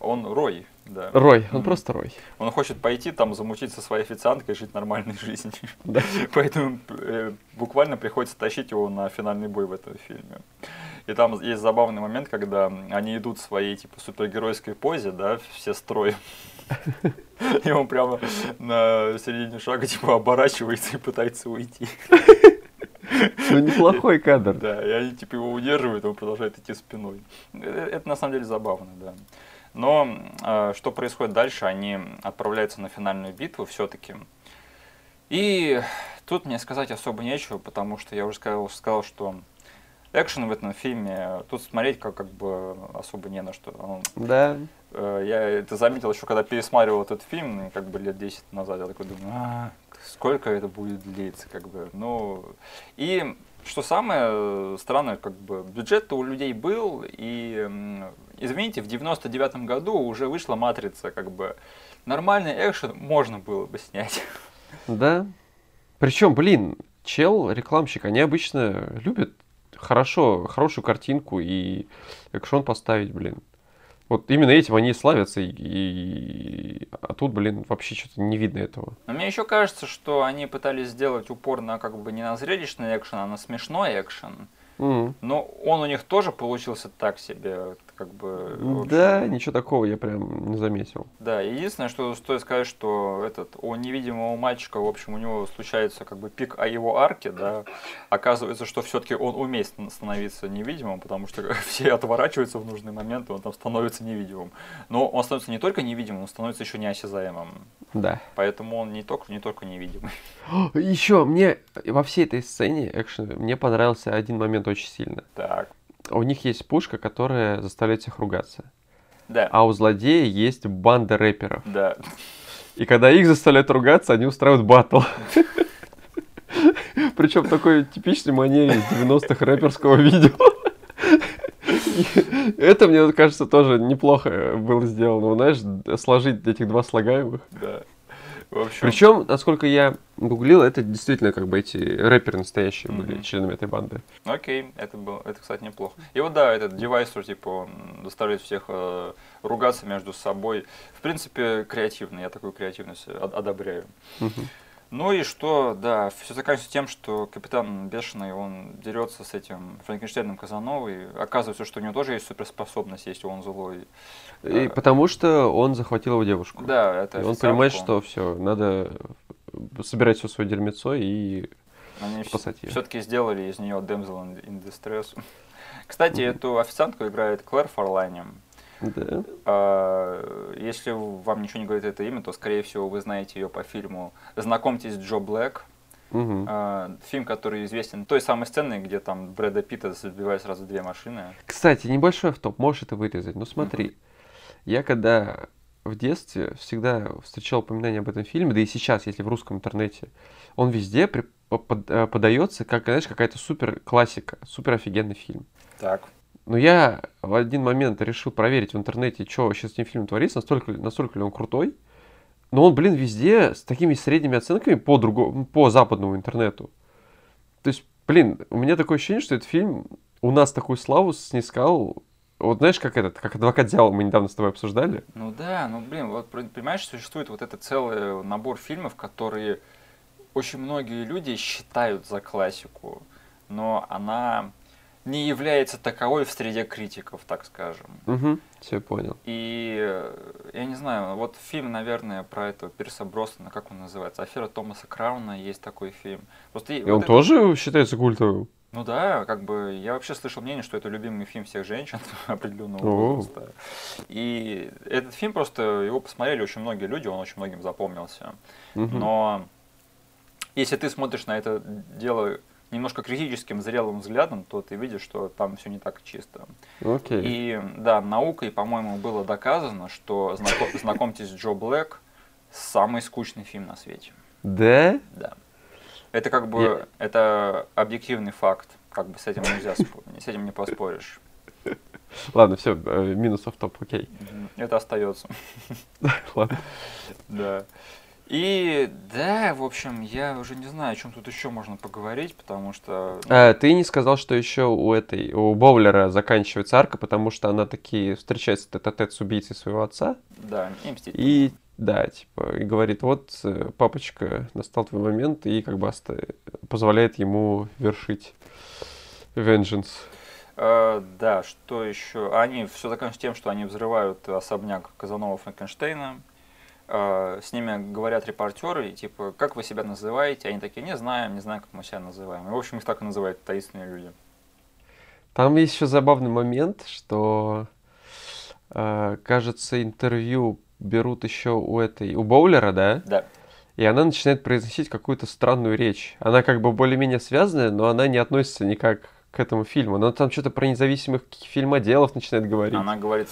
Он Рой, да. Рой, он mm-hmm. просто Рой. Он хочет пойти там замутить со своей официанткой и жить нормальной (laughs) жизнью. Да. Поэтому э, буквально приходится тащить его на финальный бой в этом фильме. И там есть забавный момент, когда они идут в своей типа супергеройской позе, да, все строем. (laughs) И он прямо на середине шага типа оборачивается и пытается уйти. Ну, неплохой кадр. Да, и они типа его удерживают, он продолжает идти спиной. Это на самом деле забавно, да. Но э, что происходит дальше? Они отправляются на финальную битву все-таки. И тут мне сказать особо нечего, потому что я уже сказал, сказал что экшен в этом фильме, тут смотреть как, как бы особо не на что. Да. Э, я это заметил еще, когда пересматривал этот фильм, как бы лет 10 назад, я такой думаю, а, сколько это будет длиться, как бы, ну, и что самое странное, как бы, бюджет у людей был, и, извините, в 99 году уже вышла «Матрица», как бы, нормальный экшен можно было бы снять. Да, причем, блин, чел, рекламщик, они обычно любят хорошо, хорошую картинку и экшон поставить, блин. Вот именно этим они и славятся, и, и... а тут, блин, вообще что-то не видно этого. Но мне еще кажется, что они пытались сделать упор на как бы не на зрелищный экшен, а на смешной экшен. Mm. Но он у них тоже получился так себе, как бы. Да, ничего такого я прям не заметил. Да, единственное, что стоит сказать, что этот у невидимого мальчика, в общем, у него случается как бы пик о его арке, да. Оказывается, что все-таки он умеет становиться невидимым, потому что (laughs) все отворачиваются в нужный момент, и он там становится невидимым. Но он становится не только невидимым, он становится еще неосязаемым. Да. Поэтому он не только, не только невидимый. Еще мне во всей этой сцене экшен мне понравился один момент очень сильно. Так у них есть пушка, которая заставляет всех ругаться. Да. А у злодея есть банда рэперов. Да. И когда их заставляют ругаться, они устраивают батл. Причем в такой типичной манере из 90-х рэперского видео. Это, мне кажется, тоже неплохо было сделано. Знаешь, сложить этих два слагаемых. Да. Общем... Причем, насколько я гуглил, это действительно как бы эти рэперы настоящие mm-hmm. были членами этой банды. Окей, это было, это, кстати, неплохо. И вот да, этот девайс, типа, он заставляет всех э, ругаться между собой. В принципе, креативно, я такую креативность одобряю. Mm-hmm. Ну и что, да, все заканчивается тем, что капитан Бешеный, он дерется с этим Франкенштейном Казановой. Оказывается, что у него тоже есть суперспособность, если он злой. И потому что он захватил его девушку. Да, это и Он понимает, что все, надо собирать все свое дерьмецо и Они спасать ее. Все-таки сделали из нее Damsel in Distress. (laughs) Кстати, mm-hmm. эту официантку играет Клэр Форлайни. Да. А, если вам ничего не говорит это имя, то, скорее всего, вы знаете ее по фильму «Знакомьтесь, Джо Блэк». Угу. А, фильм, который известен той самой сценой, где там Брэда Питта забивает сразу две машины. Кстати, небольшой автоп, можешь это вырезать. Ну смотри, угу. Я когда в детстве всегда встречал упоминания об этом фильме, да и сейчас, если в русском интернете, он везде при, под, э, подается как, знаешь, какая-то супер классика, супер офигенный фильм. Так. Но я в один момент решил проверить в интернете, что вообще с этим фильмом творится, настолько, настолько ли он крутой. Но он, блин, везде с такими средними оценками по, другому, по западному интернету. То есть, блин, у меня такое ощущение, что этот фильм у нас такую славу снискал вот знаешь, как этот, как адвокат дьявола мы недавно с тобой обсуждали? Ну да, ну блин, вот понимаешь, существует вот этот целый набор фильмов, которые очень многие люди считают за классику, но она не является таковой в среде критиков, так скажем. Угу, все понял. И э, я не знаю, вот фильм, наверное, про этого Пирса Бростона, как он называется, «Афера Томаса Крауна», есть такой фильм. Просто и вот он это... тоже считается культовым? Ну да, как бы я вообще слышал мнение, что это любимый фильм всех женщин (laughs) определенного возраста. И этот фильм просто его посмотрели очень многие люди, он очень многим запомнился. Угу. Но если ты смотришь на это дело немножко критическим, зрелым взглядом, то ты видишь, что там все не так чисто. Okay. И да, наукой, по-моему, было доказано, что знаком, знакомьтесь Джо Блэк самый скучный фильм на свете. Да? Да. Это как бы Я... это объективный факт, как бы с этим нельзя с этим не поспоришь. Ладно, все, э, минусов топ, окей. Это остается. (laughs) Ладно. Да. И да, в общем, я уже не знаю, о чем тут еще можно поговорить, потому что... А, ты не сказал, что еще у этой, у Боулера заканчивается арка, потому что она таки встречается тет-а-тет с убийцей своего отца. Да, и мстить. И да, типа, и говорит, вот, э, папочка, настал твой момент, и как бы позволяет ему вершить vengeance. Э, да, что еще? Они все заканчивается тем, что они взрывают особняк Казанова Франкенштейна. Э, с ними говорят репортеры, и типа, как вы себя называете? Они такие, не знаем, не знаем, как мы себя называем. И, в общем, их так и называют таинственные люди. Там есть еще забавный момент, что, э, кажется, интервью берут еще у этой, у Боулера, да? Да. И она начинает произносить какую-то странную речь. Она как бы более-менее связанная, но она не относится никак к этому фильму. Она там что-то про независимых фильмоделов начинает говорить. Она говорит,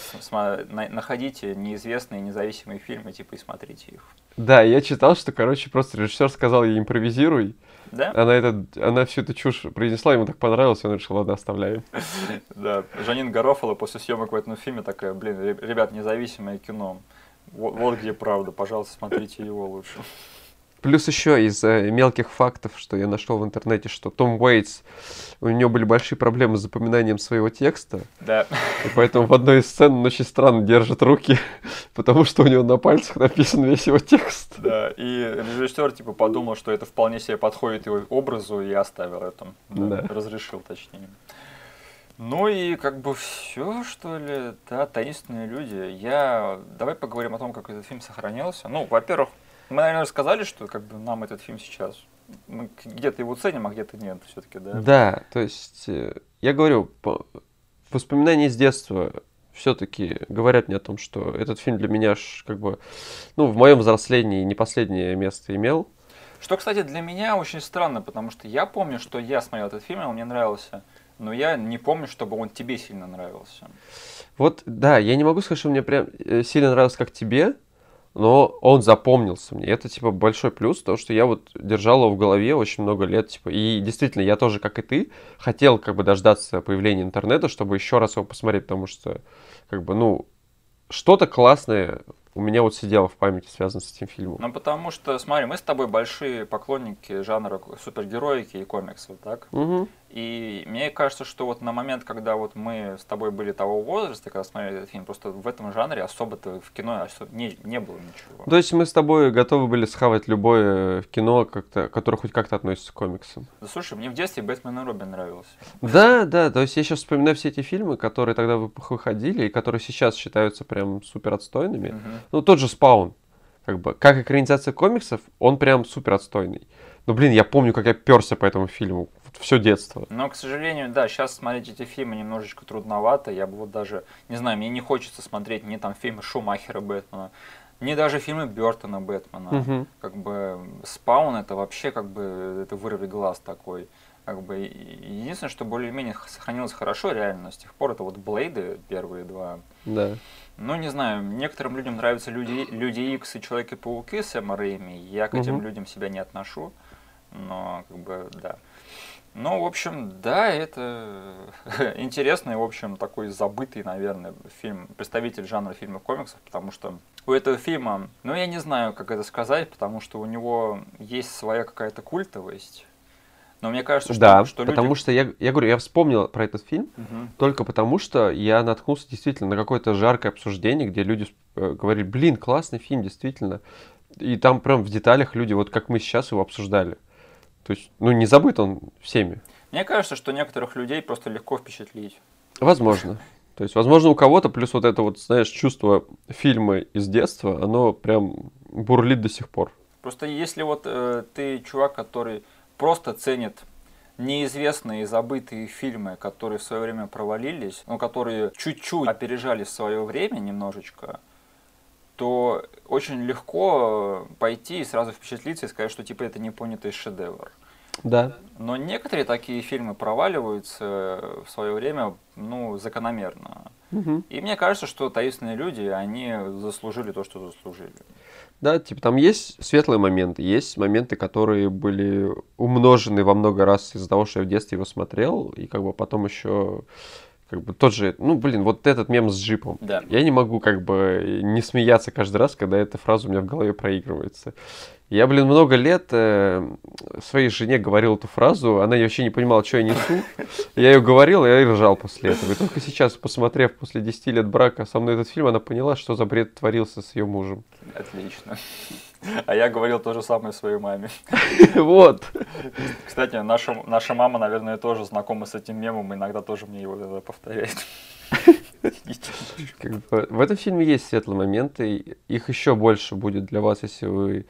находите неизвестные независимые фильмы, типа, и смотрите их. Да, я читал, что, короче, просто режиссер сказал ей импровизируй. Да? Она, это, она всю эту чушь произнесла, ему так понравилось, он решил, ладно, оставляем. (laughs) Да. Жанин Гарофало после съемок в этом фильме такая, блин, ре- ребят, независимое кино. Вот, вот где правда, пожалуйста, смотрите его лучше. Плюс еще из э, мелких фактов, что я нашел в интернете, что Том Уэйтс, у него были большие проблемы с запоминанием своего текста, Да. и поэтому в одной из сцен он очень странно держит руки, (laughs) потому что у него на пальцах написан весь его текст. Да, и режиссер типа подумал, что это вполне себе подходит его образу и оставил это. Да, Да. Разрешил, точнее. Ну и как бы все, что ли, да, таинственные люди. Я... Давай поговорим о том, как этот фильм сохранился. Ну, во-первых, мы, наверное, сказали, что как бы нам этот фильм сейчас... Мы где-то его ценим, а где-то нет все-таки, да? Да, то есть, э, я говорю, по- воспоминания из детства все-таки говорят мне о том, что этот фильм для меня ж, как бы, ну, в моем взрослении не последнее место имел. Что, кстати, для меня очень странно, потому что я помню, что я смотрел этот фильм, и он мне нравился, но я не помню, чтобы он тебе сильно нравился. Вот, да, я не могу сказать, что мне прям э, сильно нравился, как тебе, но он запомнился мне. Это, типа, большой плюс, то, что я вот держал его в голове очень много лет, типа, и действительно, я тоже, как и ты, хотел, как бы, дождаться появления интернета, чтобы еще раз его посмотреть, потому что, как бы, ну, что-то классное у меня вот сидело в памяти, связано с этим фильмом. Ну, потому что, смотри, мы с тобой большие поклонники жанра супергероики и комиксов, так? Мгм. И мне кажется, что вот на момент, когда вот мы с тобой были того возраста, когда смотрели этот фильм, просто в этом жанре особо-то в кино осо- не, не было ничего. То есть мы с тобой готовы были схавать любое кино, как-то, которое хоть как-то относится к комиксам. Да слушай, мне в детстве Бэтмен и Робин нравился. Да, да, то есть я сейчас вспоминаю все эти фильмы, которые тогда вы- выходили, и которые сейчас считаются прям супер отстойными. Мгм. Ну, тот же Спаун, как бы, как экранизация комиксов, он прям супер отстойный. Но, блин, я помню, как я перся по этому фильму. Все детство. Но, к сожалению, да, сейчас смотреть эти фильмы немножечко трудновато. Я бы вот даже, не знаю, мне не хочется смотреть ни там фильмы Шумахера Бэтмена, ни даже фильмы Бертона Бэтмена. Мгм. Как бы Спаун это вообще как бы это вырви глаз такой. Как бы единственное, что более-менее сохранилось хорошо реально с тех пор, это вот Блейды первые два. Да. Ну, не знаю, некоторым людям нравятся Люди, Люди Икс и Человек-пауки Сэма Рэйми. Я к этим Мгм. людям себя не отношу. Но, как бы, да. Ну, в общем, да, это (laughs) интересный, в общем, такой забытый, наверное, фильм, представитель жанра фильмов комиксов, потому что у этого фильма, ну, я не знаю, как это сказать, потому что у него есть своя какая-то культовость. Но мне кажется, что, да, что потому люди... что я, я говорю, я вспомнил про этот фильм Мгм. только потому, что я наткнулся действительно на какое-то жаркое обсуждение, где люди э, говорили, блин, классный фильм, действительно. И там прям в деталях люди, вот как мы сейчас его обсуждали. То есть, ну, не забыт он всеми. Мне кажется, что некоторых людей просто легко впечатлить. Возможно. То есть, возможно, у кого-то плюс вот это вот, знаешь, чувство фильма из детства, оно прям бурлит до сих пор. Просто если вот э, ты чувак, который просто ценит неизвестные и забытые фильмы, которые в свое время провалились, но которые чуть-чуть опережали свое время немножечко, то очень легко пойти и сразу впечатлиться и сказать, что типа это непонятый шедевр. Да. Но некоторые такие фильмы проваливаются в свое время, ну, закономерно. Мгм. И мне кажется, что таинственные люди, они заслужили то, что заслужили. Да, типа там есть светлые моменты, есть моменты, которые были умножены во много раз из-за того, что я в детстве его смотрел, и как бы потом еще как бы тот же, ну, блин, вот этот мем с джипом. Да. Я не могу как бы не смеяться каждый раз, когда эта фраза у меня в голове проигрывается. Я, блин, много лет э, своей жене говорил эту фразу, она вообще не понимала, что я несу. Я ее говорил, и я и ржал после этого. И только сейчас, посмотрев после 10 лет брака со мной этот фильм, она поняла, что за бред творился с ее мужем. Отлично. А я говорил то же самое своей маме. (laughs) Вот. Кстати, наша, наша мама, наверное, тоже знакома с этим мемом, иногда тоже мне его иногда повторяет. Как бы, в этом фильме есть светлые моменты, их еще больше будет для вас, если вы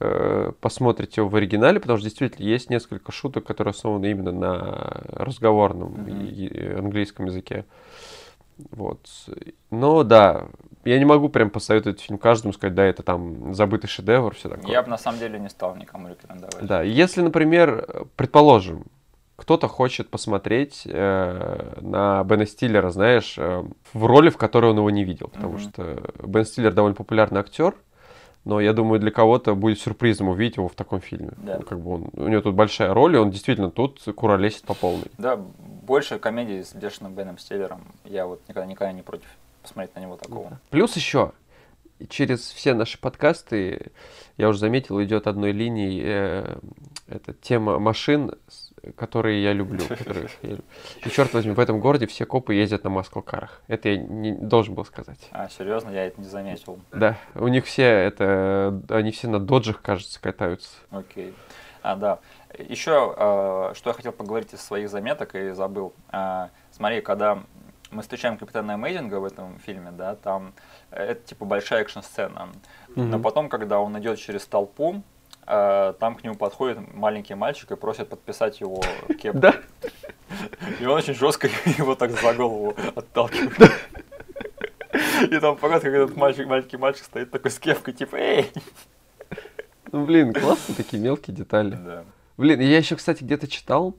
э, посмотрите его в оригинале, потому что действительно есть несколько шуток, которые основаны именно на разговорном Мгм. и- и английском языке. Вот. Но да, я не могу прям посоветовать фильм каждому, сказать, да, это там забытый шедевр, все такое. Я бы на самом деле не стал никому рекомендовать. Да, если, например, предположим, кто-то хочет посмотреть э, на Бена Стиллера, знаешь, э, в роли, в которой он его не видел, потому Мгм. что Бен Стиллер довольно популярный актер, но я думаю, для кого-то будет сюрпризом увидеть его в таком фильме. Да. Как бы он, у него тут большая роль, и он действительно тут куролесит по полной. Да, больше комедий с бешеным Беном Стиллером. Я вот никогда, никогда не против посмотреть на него такого. Плюс еще через все наши подкасты, я уже заметил, идет одной линией э, эта тема машин, с- которые я люблю. (laughs) которые я люблю. И черт возьми, в этом городе все копы ездят на маскл-карах. Это я не должен был сказать. А, серьезно, я это не заметил. Да, у них все это, они все на доджах, кажется, катаются. Окей. А, да. Еще, э, что я хотел поговорить из своих заметок и забыл. А, смотри, когда мы встречаем Капитана Амейзинга в этом фильме, да, там э, это типа большая экшн-сцена. Но Мгм. потом, когда он идет через толпу, там к нему подходит маленький мальчик и просит подписать его кепку. Да, (laughs) И он очень жестко (laughs) его так за голову отталкивает. И там показывает, как этот мальчик, маленький мальчик стоит такой с кепкой, типа, эй! ну блин, классно такие мелкие детали. Да. Блин, я еще, кстати, где-то читал.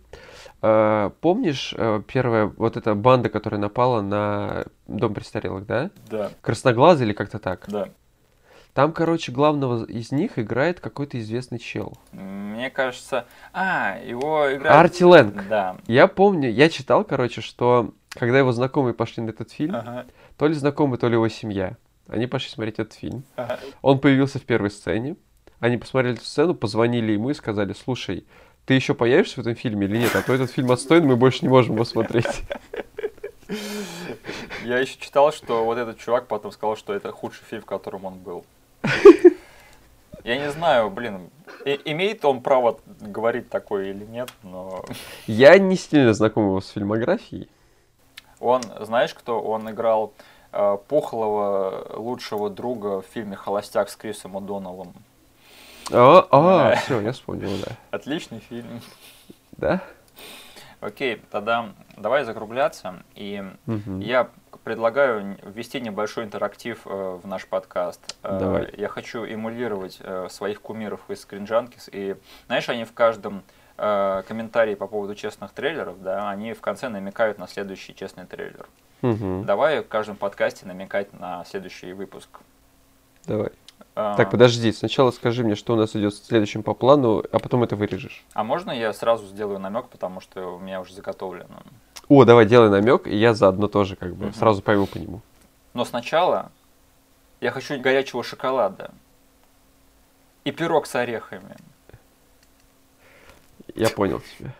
э, помнишь, э, первая вот эта банда, которая напала на дом престарелых, да? Да, Красноглазый или как-то так? да. Там, короче, главного из них играет какой-то известный чел. Мне кажется... А, его играет... Арти Лэнг. Да. Я помню, я читал, короче, что когда его знакомые пошли на этот фильм, Ага, то ли знакомый, то ли его семья, они пошли смотреть этот фильм. ага. Он появился в первой сцене. Они посмотрели эту сцену, позвонили ему и сказали, слушай, ты еще появишься в этом фильме или нет? А то этот фильм отстойный, мы больше не можем его смотреть. Я еще читал, что вот этот чувак потом сказал, что это худший фильм, в котором он был. Я не знаю, блин, и- имеет он право говорить такое или нет, но Я не сильно знаком его с фильмографией. он, знаешь кто? Он играл э, пухлого лучшего друга в фильме «Холостяк» с Крисом О'Доннеллом. А, а Да. все, я вспомнил, да. Отличный фильм. Да? Окей, тогда давай закругляться. И Мгм. я предлагаю ввести небольшой интерактив э, в наш подкаст. Э, Давай. Я хочу эмулировать э, своих кумиров из Скринджанки. И знаешь, они в каждом э, комментарии по поводу честных трейлеров, да, они в конце намекают на следующий честный трейлер. Мгм. Давай в каждом подкасте намекать на следующий выпуск. Давай. А, Так, подожди, сначала скажи мне, что у нас идет следующим по плану, а потом это вырежешь. А можно я сразу сделаю намек, потому что у меня уже заготовлено. О, давай, делай намек, и я заодно тоже как бы Мгм. сразу пойму по нему. Но сначала я хочу горячего шоколада и пирог с орехами. Я понял тебя.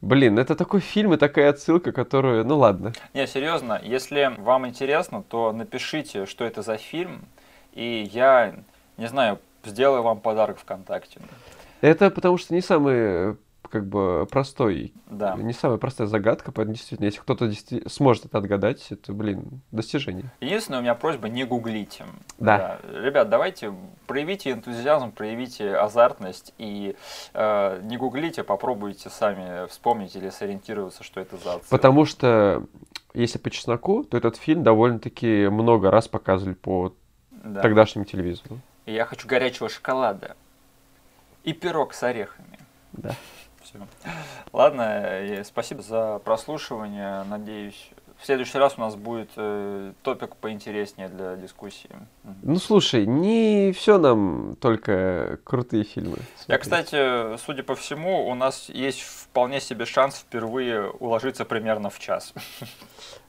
Блин, это такой фильм и такая отсылка, которую... Ну ладно. Не, серьезно, если вам интересно, то напишите, что это за фильм, и я, не знаю, сделаю вам подарок ВКонтакте. Это потому что не самый, э, как бы, простой, Да. не самая простая загадка, поэтому действительно, если кто-то действи- сможет это отгадать, это, блин, достижение. Единственная у меня просьба, не гуглите. Да. Ребят, давайте проявите энтузиазм, проявите азартность и э, не гуглите, попробуйте сами вспомнить или сориентироваться, что это за отсылка. Потому что, если по чесноку, то этот фильм довольно-таки много раз показывали по Да. тогдашнему телевизору. Я хочу горячего шоколада и пирог с орехами. Да. Все. Ладно, э, спасибо за прослушивание. Надеюсь, в следующий раз у нас будет э, топик поинтереснее для дискуссии. Ну, слушай, не все нам только крутые фильмы. Я, кстати, судя по всему, у нас есть вполне себе шанс впервые уложиться примерно в час.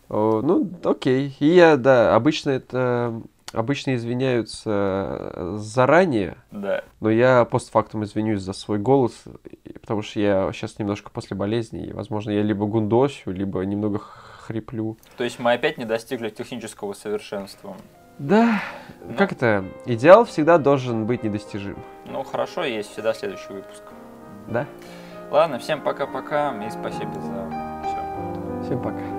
О, ну, окей. И я, да, обычно это обычно извиняются заранее, Да. но я постфактум извинюсь за свой голос, потому что я сейчас немножко после болезни, и, возможно, я либо гундосю, либо немного хриплю. То есть мы опять не достигли технического совершенства. Да, как это? Идеал всегда должен быть недостижим. Ну, хорошо, есть всегда следующий выпуск. Да? Ладно, всем пока-пока и спасибо за все. Всем пока.